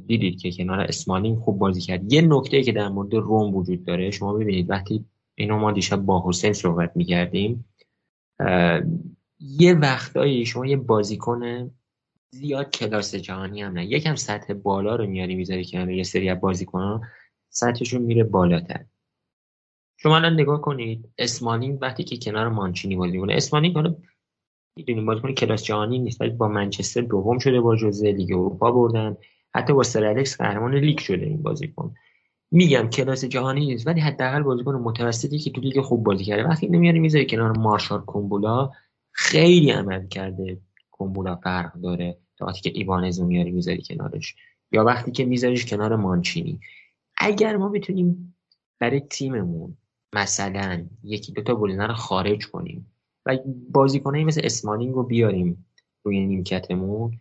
دیدید که کنار اسمالینگ خوب بازی کرد. یه نکته که در مورد روم وجود داره شما ببینید وقتی اینو ما دیشب با حسین صحبت می‌کردیم یه وقتایی شما یه بازیکن زیاد کلاس جهانی هم نه. یکم سطح بالا رو میاری می‌ذاری کنار یه سری از بازیکنان سطحشون میره بالاتر. شما الان نگاه کنید اسمالینگ وقتی که کنار مانچینی بازی کنه اسمالینگ حالا می‌دونیم بازیکن کلاس جهانی نیست ولی با منچستر دوم شده با ژوزه لیگ اروپا بردن. حتی با سر الکس قهرمان لیگ شده این بازیکن. میگم کلاس جهانی نیست ولی حداقل بازیکن متوسطی که تو لیگ خوب بازی کرده. وقتی نمیاری می‌ذاری کنار ماراش کومبولا خیلی عمل کرده کومبولا فرق داره. وقتی که ایوانز میاری می‌ذاری کنارش. یا وقتی که میذاریش کنار مانچینی. اگر ما بتونیم برای تیممون مثلا یکی دوتا گلزن خارج کنیم. و بازیکنایی مثل اسمانینگ رو بیاریم روی نیمکتمون.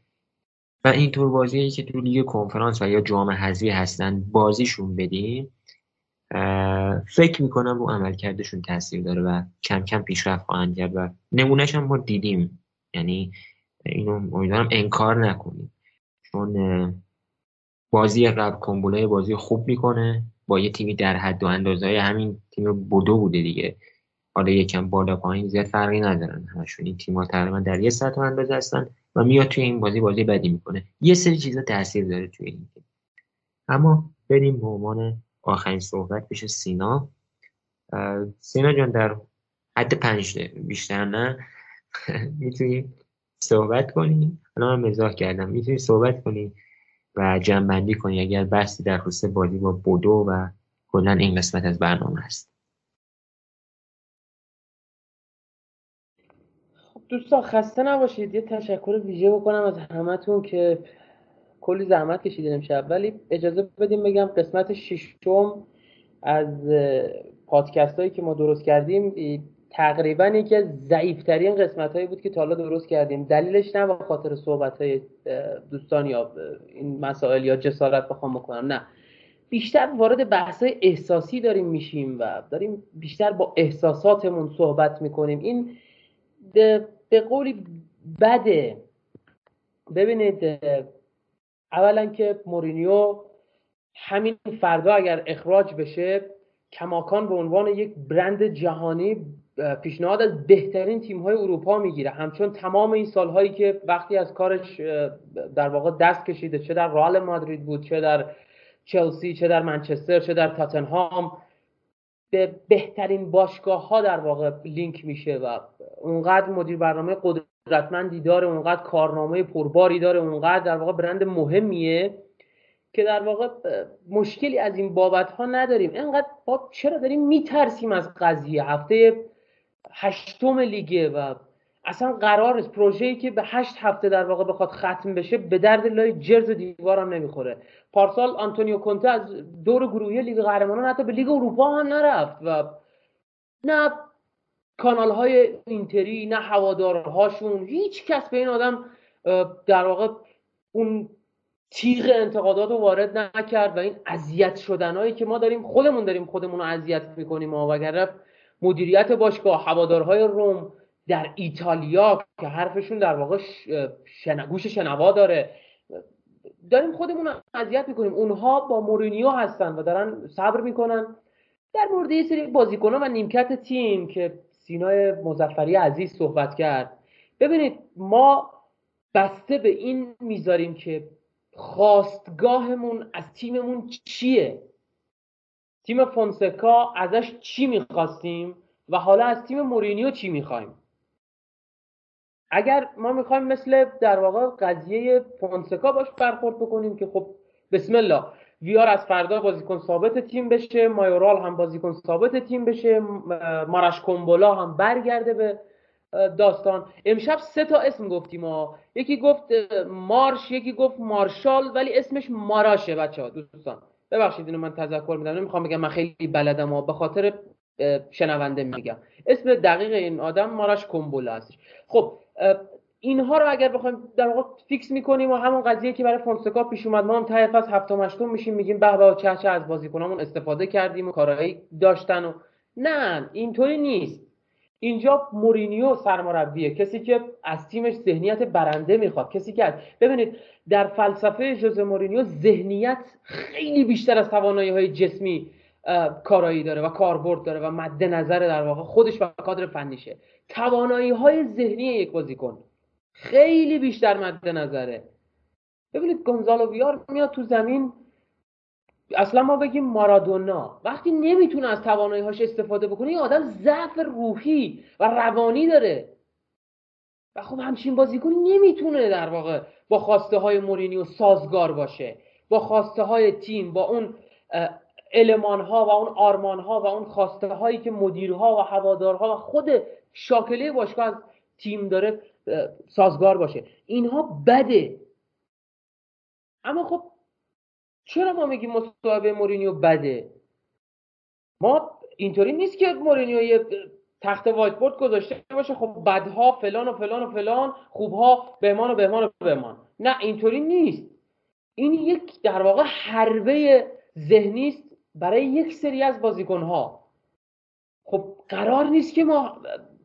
و اینطور بازی که تو لیگ کنفرانس و یا جام حذفی هستن بازیشون بدیم. فکر می‌کنم رو عملکردشون تاثیر داره و کم کم پیشرفت خواهند کرد و نمونهش هم ما دیدیم. یعنی اینو امیدوارم انکار نکنیم. چون بازی قبل کنبوله بازی خوب می‌کنه. با یه تیمی در حد و اندازه همین تیم بودو بوده دیگه. حالا یکم بالا پایین زیاد فرقی ندارن. همشون این تیم‌ها تقریبا در یه سطح اندازه هستن و میاد توی این بازی بازی بدی می‌کنه. یه سری چیزا تاثیر داره توی این اما بریم به عنوان آخرین صحبت بشه سینا. سینا جان در حد پنج دقیقه بیشتر نه؟ [laughs] می‌تونی صحبت کنی؟ حالا من مزاح کردم. می‌تونی صحبت کنی و جنبندی کنی اگر بحثی در خصوص بازی با بودو و کلا این قسمت از برنامه هست. دوستان خسته نباشید. یه تشکر ویژه بکنم از همتون که کلی زحمت کشیدین امشب. ولی اجازه بدیم بگم قسمت ششم از پادکست هایی که ما درست کردیم تقریبا یکی از ضعیفترین قسمت هایی بود که تا حالا درست کردیم. دلیلش نه به خاطر صحبت های دوستان یا این مسائل یا جسارت بخوام بکنم نه. بیشتر وارد بحث احساسی داریم میشیم و داریم بیشتر با احساساتمون صحبت می‌کنیم. این به قولی بده. ببینید اولا که مورینیو همین فردا اگر اخراج بشه کماکان به عنوان یک برند جهانی پیشنهاد از بهترین تیم های اروپا می‌گیره. همچون تمام این سالهایی که وقتی از کارش در واقع دست کشیده چه در رئال مادرید بود چه در چلسی چه در منچستر چه در تاتنهام به بهترین باشگاه ها در واقع لینک میشه و اونقدر مدیر برنامه قدرتمندی داره اونقدر کارنامه پرباری داره اونقدر در واقع برند مهمیه که در واقع مشکلی از این بابت ها نداریم. اینقدر با چرا داریم میترسیم از قضیه؟ هفته هشتم لیگه و اصلا قرار است پروژه‌ای که به هشت هفته در واقع بخواد ختم بشه به درد لای جرز و دیوارم نمی‌خوره. پارسال آنتونیو کونته از دور گروهی لیگ قهرمانان حتی به لیگ اروپا هم نرفت و نه کانال های اینتری نه هوادارهاشون. هیچ کس به این آدم در واقع اون تیغ انتقادات رو وارد نکرد و این اذیت شدنهایی که ما داریم خودمون داریم خودمون رو اذیت می‌کنیم. و اگر مدیریت باشگاه هوادارهای روم در ایتالیا که حرفشون در واقع شنگوش شنوا داره. داریم خودمون رو اذیت می‌کنیم. اونها با مورینیو هستن و دارن صبر می‌کنن. در مورد یه سری بازیکنان و نیمکت تیم که سینای مزفری عزیز صحبت کرد. ببینید ما بسته به این می‌ذاریم که خواستگاهمون از تیممون چیه؟ تیم فونسکا ازش چی می‌خواستیم و حالا از تیم مورینیو چی می‌خوایم؟ اگر ما می‌خوایم مثل در واقع قضیه فونسکا باش برخورد بکنیم که خب بسم الله ویار از فردا بازیکن ثابت تیم بشه مایورال هم بازیکن ثابت تیم بشه مارش کومبولا هم برگرده به داستان. امشب سه تا اسم گفتیم ها یکی گفت مارش یکی گفت مارشال ولی اسمش ماراشه بچه ها دوستان. ببخشید اینو من تذکر میدم. نمی‌خوام بگم من خیلی بلدم ها به خاطر شنونده میگم. اسم دقیق این آدم ماراش کومبولا هستش. خب اینها رو اگر بخوایم در واقع fix می‌کنیم و همون قضیه که برای فونسکا پیش اومد ما هم ته فصل هفتم هشتم میشیم میگیم به به چه چه از بازیکنامون استفاده کردیم و کارهایی داشتن و نه اینطوری نیست. اینجا مورینیو سرمربیه کسی که از تیمش ذهنیت برنده می‌خواد. کسی که ببینید در فلسفه ژوزه مورینیو ذهنیت خیلی بیشتر از توانایی های جسمی کارایی داره و کاربرد داره و مد نظر در واقع خودش و کادر فنیشه. توانایی های ذهنی یک بازیکن. خیلی بیشتر مد نظره. ببینید گونزالو ویار میاد تو زمین. اصلا ما بگیم مارادونا. وقتی نمی‌تونه از توانایی هاش استفاده بکنه این آدم ضعف روحی و روانی داره. و خب همچین بازیکن نمی‌تونه در واقع با خواسته های مورینیو سازگار باشه. با خواسته های تیم با اون المان ها و اون آرمان ها و اون خواسته هایی که مدیرها و هوادارها و خود شاکله باشگاه تیم داره سازگار باشه. اینها بده. اما خب چرا ما میگیم مصاحبه مورینیو بده؟ ما اینطوری نیست که مورینیو یه تخته وایت بورد گذاشته باشه خب بدها فلان و فلان و فلان خوبها بهمان و بهمان و بهمان. نه اینطوری نیست. این یک در واقع حربه ذهنی است برای یک سری از بازیکنها. خب قرار نیست که ما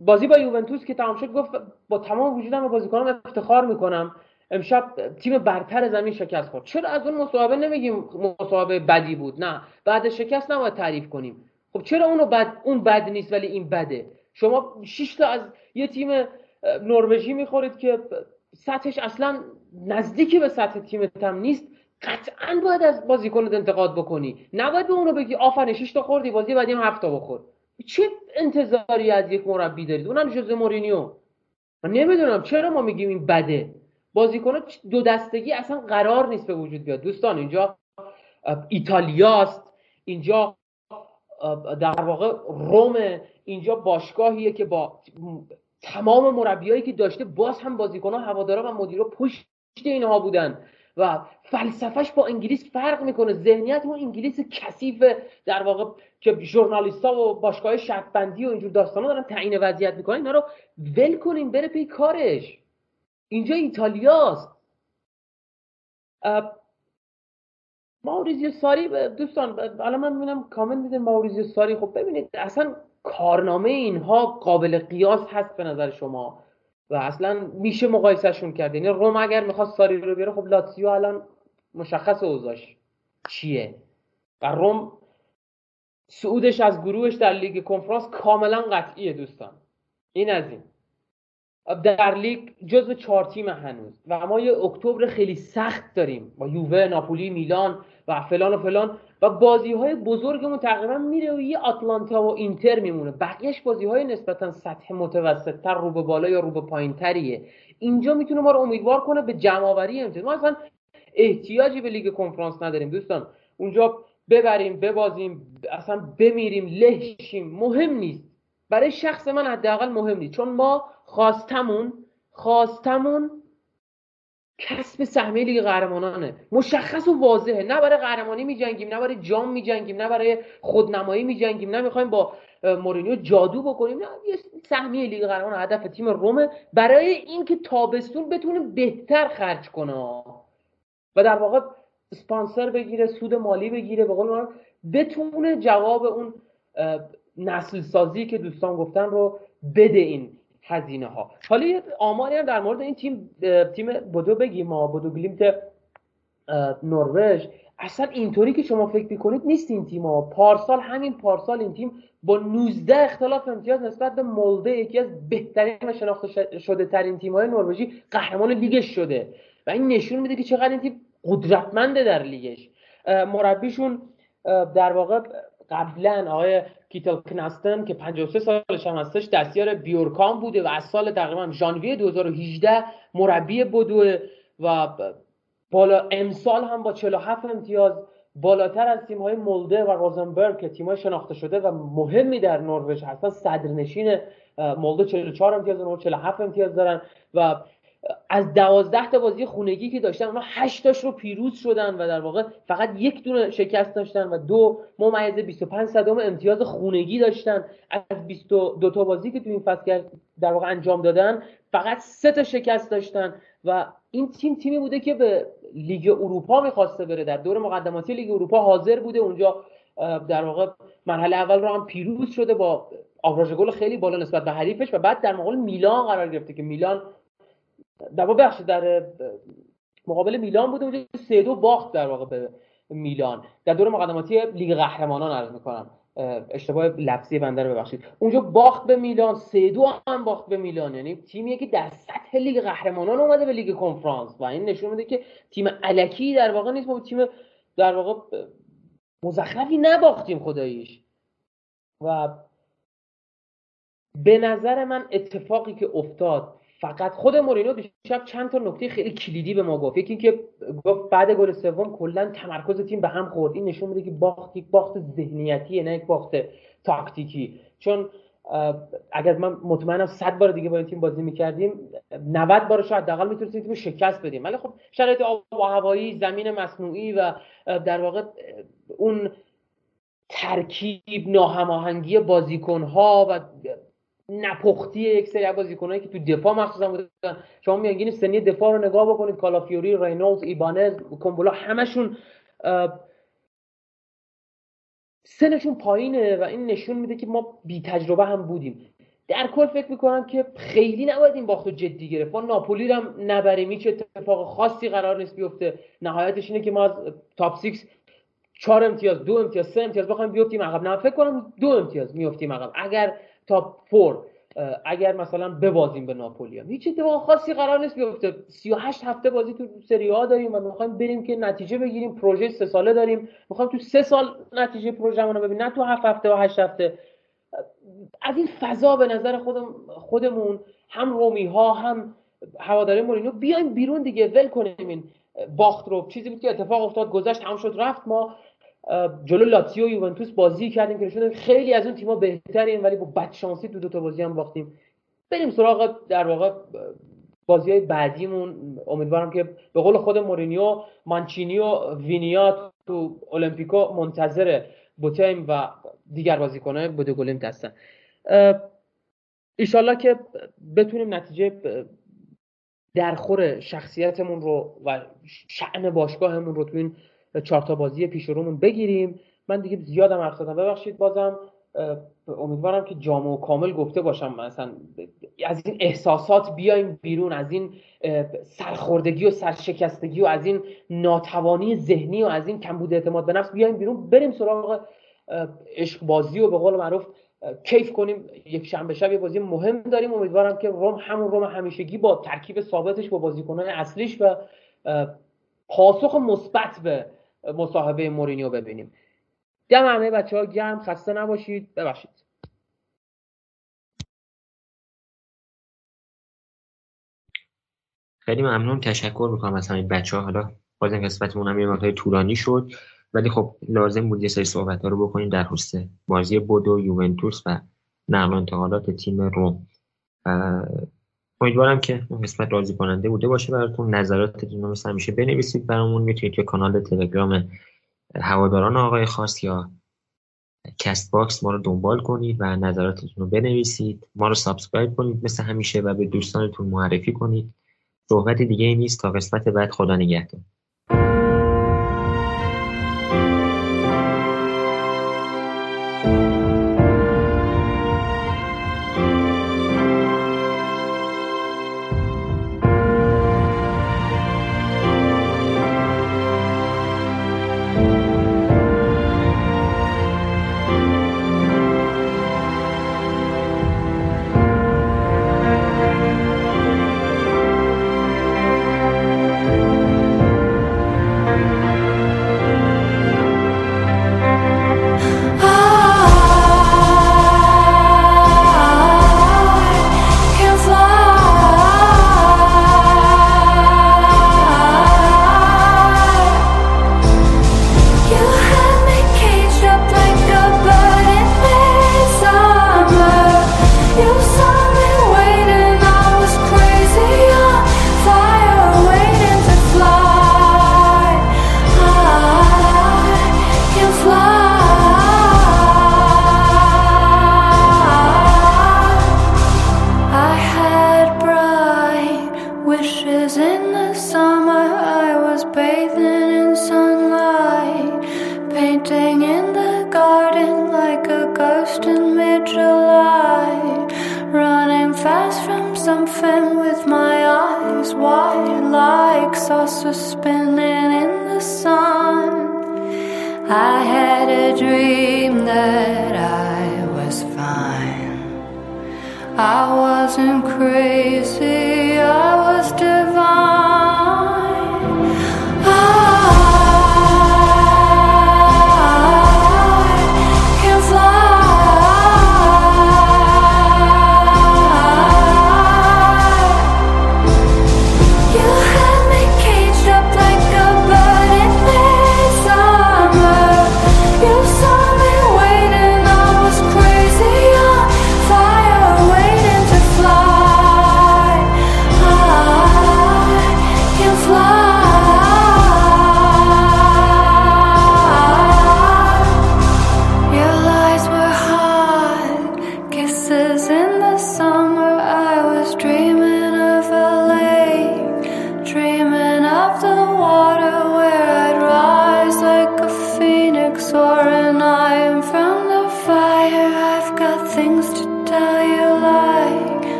بازی با یوونتوس که تمام شد گفت با تمام وجودم به بازیکنان افتخار می‌کنم. امشب تیم برتر زمین شکست خورد. چرا از اون مصاحبه نمیگیم مصاحبه بدی بود؟ نه. بعد شکست نباید تعریف کنیم. خب چرا اونو بد اون بد نیست ولی این بده؟ شما 6 تا از یه تیم نروژی می‌خورید که سطحش اصلا نزدیکی به سطح تیمت هم نیست. قطعا باید از بازیکنت انتقاد بکنی. نباید به اونو بگی آفرین 6 تا خوردی بازی بعدی هم 7 تا بخور. چه انتظاری از یک مربی دارید؟ اونم جوزه مورینیو. من نمی‌دونم. چرا ما میگیم این بده؟ بازیکن دو دستگی اصلا قرار نیست به وجود بیاد. دوستان اینجا ایتالیاست. اینجا در واقع روم. اینجا باشگاهیه که با تمام مربیایی که داشته باز هم بازیکنان هوادارا و مدیرا پشت اینها بودن. و فلسفهش با انگلیس فرق می‌کنه. ذهنیت اون انگلیس کثیف در واقع که ژورنالیستا و باشگاه شرط بندی و اینجور داستانا دارن تعیین وضعیت می‌کنن اینا رو ول کنیم بره پی کارش. اینجا ایتالیاست. ماوریزیو ساری دوستان الان من می‌بینم کامنت میده ماوریزیو ساری. خب ببینید اصلا کارنامه اینها قابل قیاس هست به نظر شما؟ و اصلا میشه مقایسهشون کرد. یعنی روم اگر می‌خواست ساری رو بیاره خب لاتسیو الان مشخص اوضاش چیه؟ و روم سعودش از گروهش در لیگ کنفرانس کاملا قطعیه دوستان. این از این. در لیگ جزو چهار تیم هنوز. و ما یه اکتبر خیلی سخت داریم. با یووه ناپولی میلان و فلان و فلان. و بازی های بزرگمون تقریبا میره و یه آتلانتا و اینتر میمونه. بقیهش بازی های نسبتا سطح متوسط تر رو به بالا یا رو به پایین تریه اینجا می‌تونه ما رو امیدوار کنه به جمع آوری امتیاز ما اصلا احتیاجی به لیگ کنفرانس نداریم دوستان. اونجا ببریم ببازیم اصلا بمیریم لهشیم. مهم نیست. برای شخص من حداقل مهم نیست. چون ما خواستمون خواستمون کسب سهمیه لیگ قهرمانانه. مشخص و واضحه. نه برای قهرمانی میجنگیم نه برای جام میجنگیم نه برای خودنمایی میجنگیم نه می‌خوایم با مورینیو جادو بکنیم. نه یه سهمیه لیگ قهرمان هدف تیم رومه برای اینکه تابستون بتونه بهتر خرج کنه. و در واقع سپانسر بگیره سود مالی بگیره به قول بتونه جواب اون نسل سازی که دوستان گفتن رو بده این هزینه ها حالا یه آماری هم در مورد این تیم تیم بودو بگیم ما بودو گلیمت نروژ. اصلا اینطوری که شما فکر می‌کنید نیست این تیم ها. پارسال همین پارسال این تیم با 19 اختلاف امتیاز نسبت به مولده یکی از بهترین و شناخته شده ترین تیم های نروژی قهرمان لیگش شده. و این نشون میده که چقدر این تیم قدرتمنده در لیگش. مربیشون در واقع قبلا آقای کیتل کنستن که 53 سالش هم هستش دستیار بیورکام بوده و از سال تقریبا ژانویه 2018 مربی بوده و بالا امسال هم با 47 امتیاز بالاتر از تیم های مولده و روزنبرگ که تیم های شناخته شده و مهمی در نروژ هستن. صدرنشین مولده 44 امتیاز و 47 امتیاز دارن و از دوازده تا بازی خونگی که داشتن اونا هشت تاش رو پیروز شدن و در واقع فقط یک دونه شکست داشتن و دو ممیز 25 صدام امتیاز خونگی داشتن. از 22 تا بازی که تو این فصل در واقع انجام دادن فقط سه تا شکست داشتن و این تیم تیمی بوده که به لیگ اروپا می‌خواسته بره. در دور مقدماتی لیگ اروپا حاضر بوده. اونجا در واقع مرحله اول رو هم پیروز شده با آوراژ گل خیلی بالا نسبت به حریفش و بعد در مقابل میلان قرار گرفته که میلان در بخش در مقابل میلان بوده اونجا سه دو باخت در واقع به میلان. در دور مقدماتی لیگ قهرمانان عرض می‌کنم. اشتباه لفظی بنده رو ببخشید. اونجا باخت به میلان سه دو هم باخت به میلان. یعنی تیمیه که در سطح لیگ قهرمانان اومده به لیگ کنفرانس. و این نشون میده که تیم علکی در واقع نیست. ما تیم در واقع مزخرفی نباختیم خداییش. و به نظر من اتفاقی که افتاد فقط خود مورینو دیشب چند تا نکته خیلی کلیدی به ما گفت. یکی اینکه گفت بعد گل سوم کلا تمرکز تیم به هم خورد. این نشون میده که باخت یک باخت ذهنیتیه نه یک باخت تاکتیکی. چون اگر من مطمئنم 100 بار دیگه با این تیم بازی می‌کردیم 90 بار شاید حداقل می‌تونستیم تیم شکست بدیم. ولی خب شرایط آب و هوایی زمین مصنوعی و در واقع اون ترکیب ناهماهنگی بازیکنها و نپختی یک سری بازیکنایی که تو دفاع مخصوصا بودن. شما میانگین سنی دفاع رو نگاه بکنید. کالافیوری رینولد ایبانز کومبولا همشون سنشون پایینه و این نشون میده که ما بی تجربه هم بودیم. در کل فکر می‌کنم که خیلی نباید این باختو جدی گرفت. ما ناپولی هم نبریم. هیچ اتفاق خاصی قرار نیست بیفته. نهایتش اینه که ما از تاپ 6 چهار امتیاز دو امتیاز سه امتیاز بخوایم بیفتیم عقب. نه فکر کنم دو امتیاز میفتیم عقب. اگر تا فور اگر مثلا ببازیم به ناپولی هم. هیچ اتفاق خاصی قرار نیست بیفته. 38 هفته بازی تو سری ها داریم و می‌خوایم بریم که نتیجه بگیریم. پروژه سه ساله داریم. می‌خوایم تو سه سال نتیجه پروژه رو ببینیم. نه تو هفت هفته و هشت هفته. از این فضا به نظر خودم خودمون هم رومی ها هم هواداری مورینیو بیایم بیرون دیگه. ول کنیم این باخت رو. چیزی بود که اتفاق افتاد گذشت تمام شد رفت. ما جلو لاتزیو و یوونتوس بازی کردیم که نشون خیلی از اون تیم‌ها بهترین ولی با بد شانسی تو دو تا بازی هم باختیم. بریم سراغ در واقع بازی های بعدیمون. امیدوارم که به قول خود مورینیو مانچینی و وینیا تو المپیکو منتظر بوتیم و دیگر بازیکن‌های بوده گلیم هستن. ایشالله که بتونیم نتیجه درخور شخصیتمون رو و شعن باشگاهمون رو تو این چهار تا بازی پیش رومون بگیریم. من دیگه زیادم حرف زدم. ببخشید بازم امیدوارم که جامع و کامل گفته باشم. مثلا از این احساسات بیایم بیرون از این سرخوردگی و سرشکستگی و از این ناتوانی ذهنی و از این کمبود اعتماد به نفس بیایم بیرون. بریم سراغ عشق بازی و به قول معروف کیف کنیم. یک شنبه شب یه بازی مهم داریم. امیدوارم که روم همون روم همیشگی با ترکیب ثابتش با بازیکنان اصلیش و پاسخ مثبت به مصاحبه مورینیو ببینیم. دم همه بچه ها گرم خسته نباشید. ببخشید. خیلی ممنون. تشکر می‌کنم از همین بچه ها حالا بازم قسمتمون هم یه مقدار طولانی شد. ولی خب لازم بود یه سری صحبت ها رو بکنیم در خصوص بازی بودو یوونتوس و نقل انتقالات تیم روم. امیدوارم که قسمت راضی کننده بوده باشه براتون. نظراتتون رو مثل همیشه بنویسید برامون. می‌تونید که کانال تلگرام هواداران آقای خاص یا Castbox ما رو دنبال کنید و نظراتتون رو بنویسید. ما رو subscribe کنید مثل همیشه و به دوستانتون معرفی کنید. صحبت دیگه نیست. تا قسمت بعد خدا نگهدار.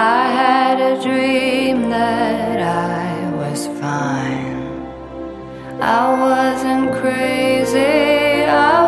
I had a dream that I was fine. I wasn't crazy. I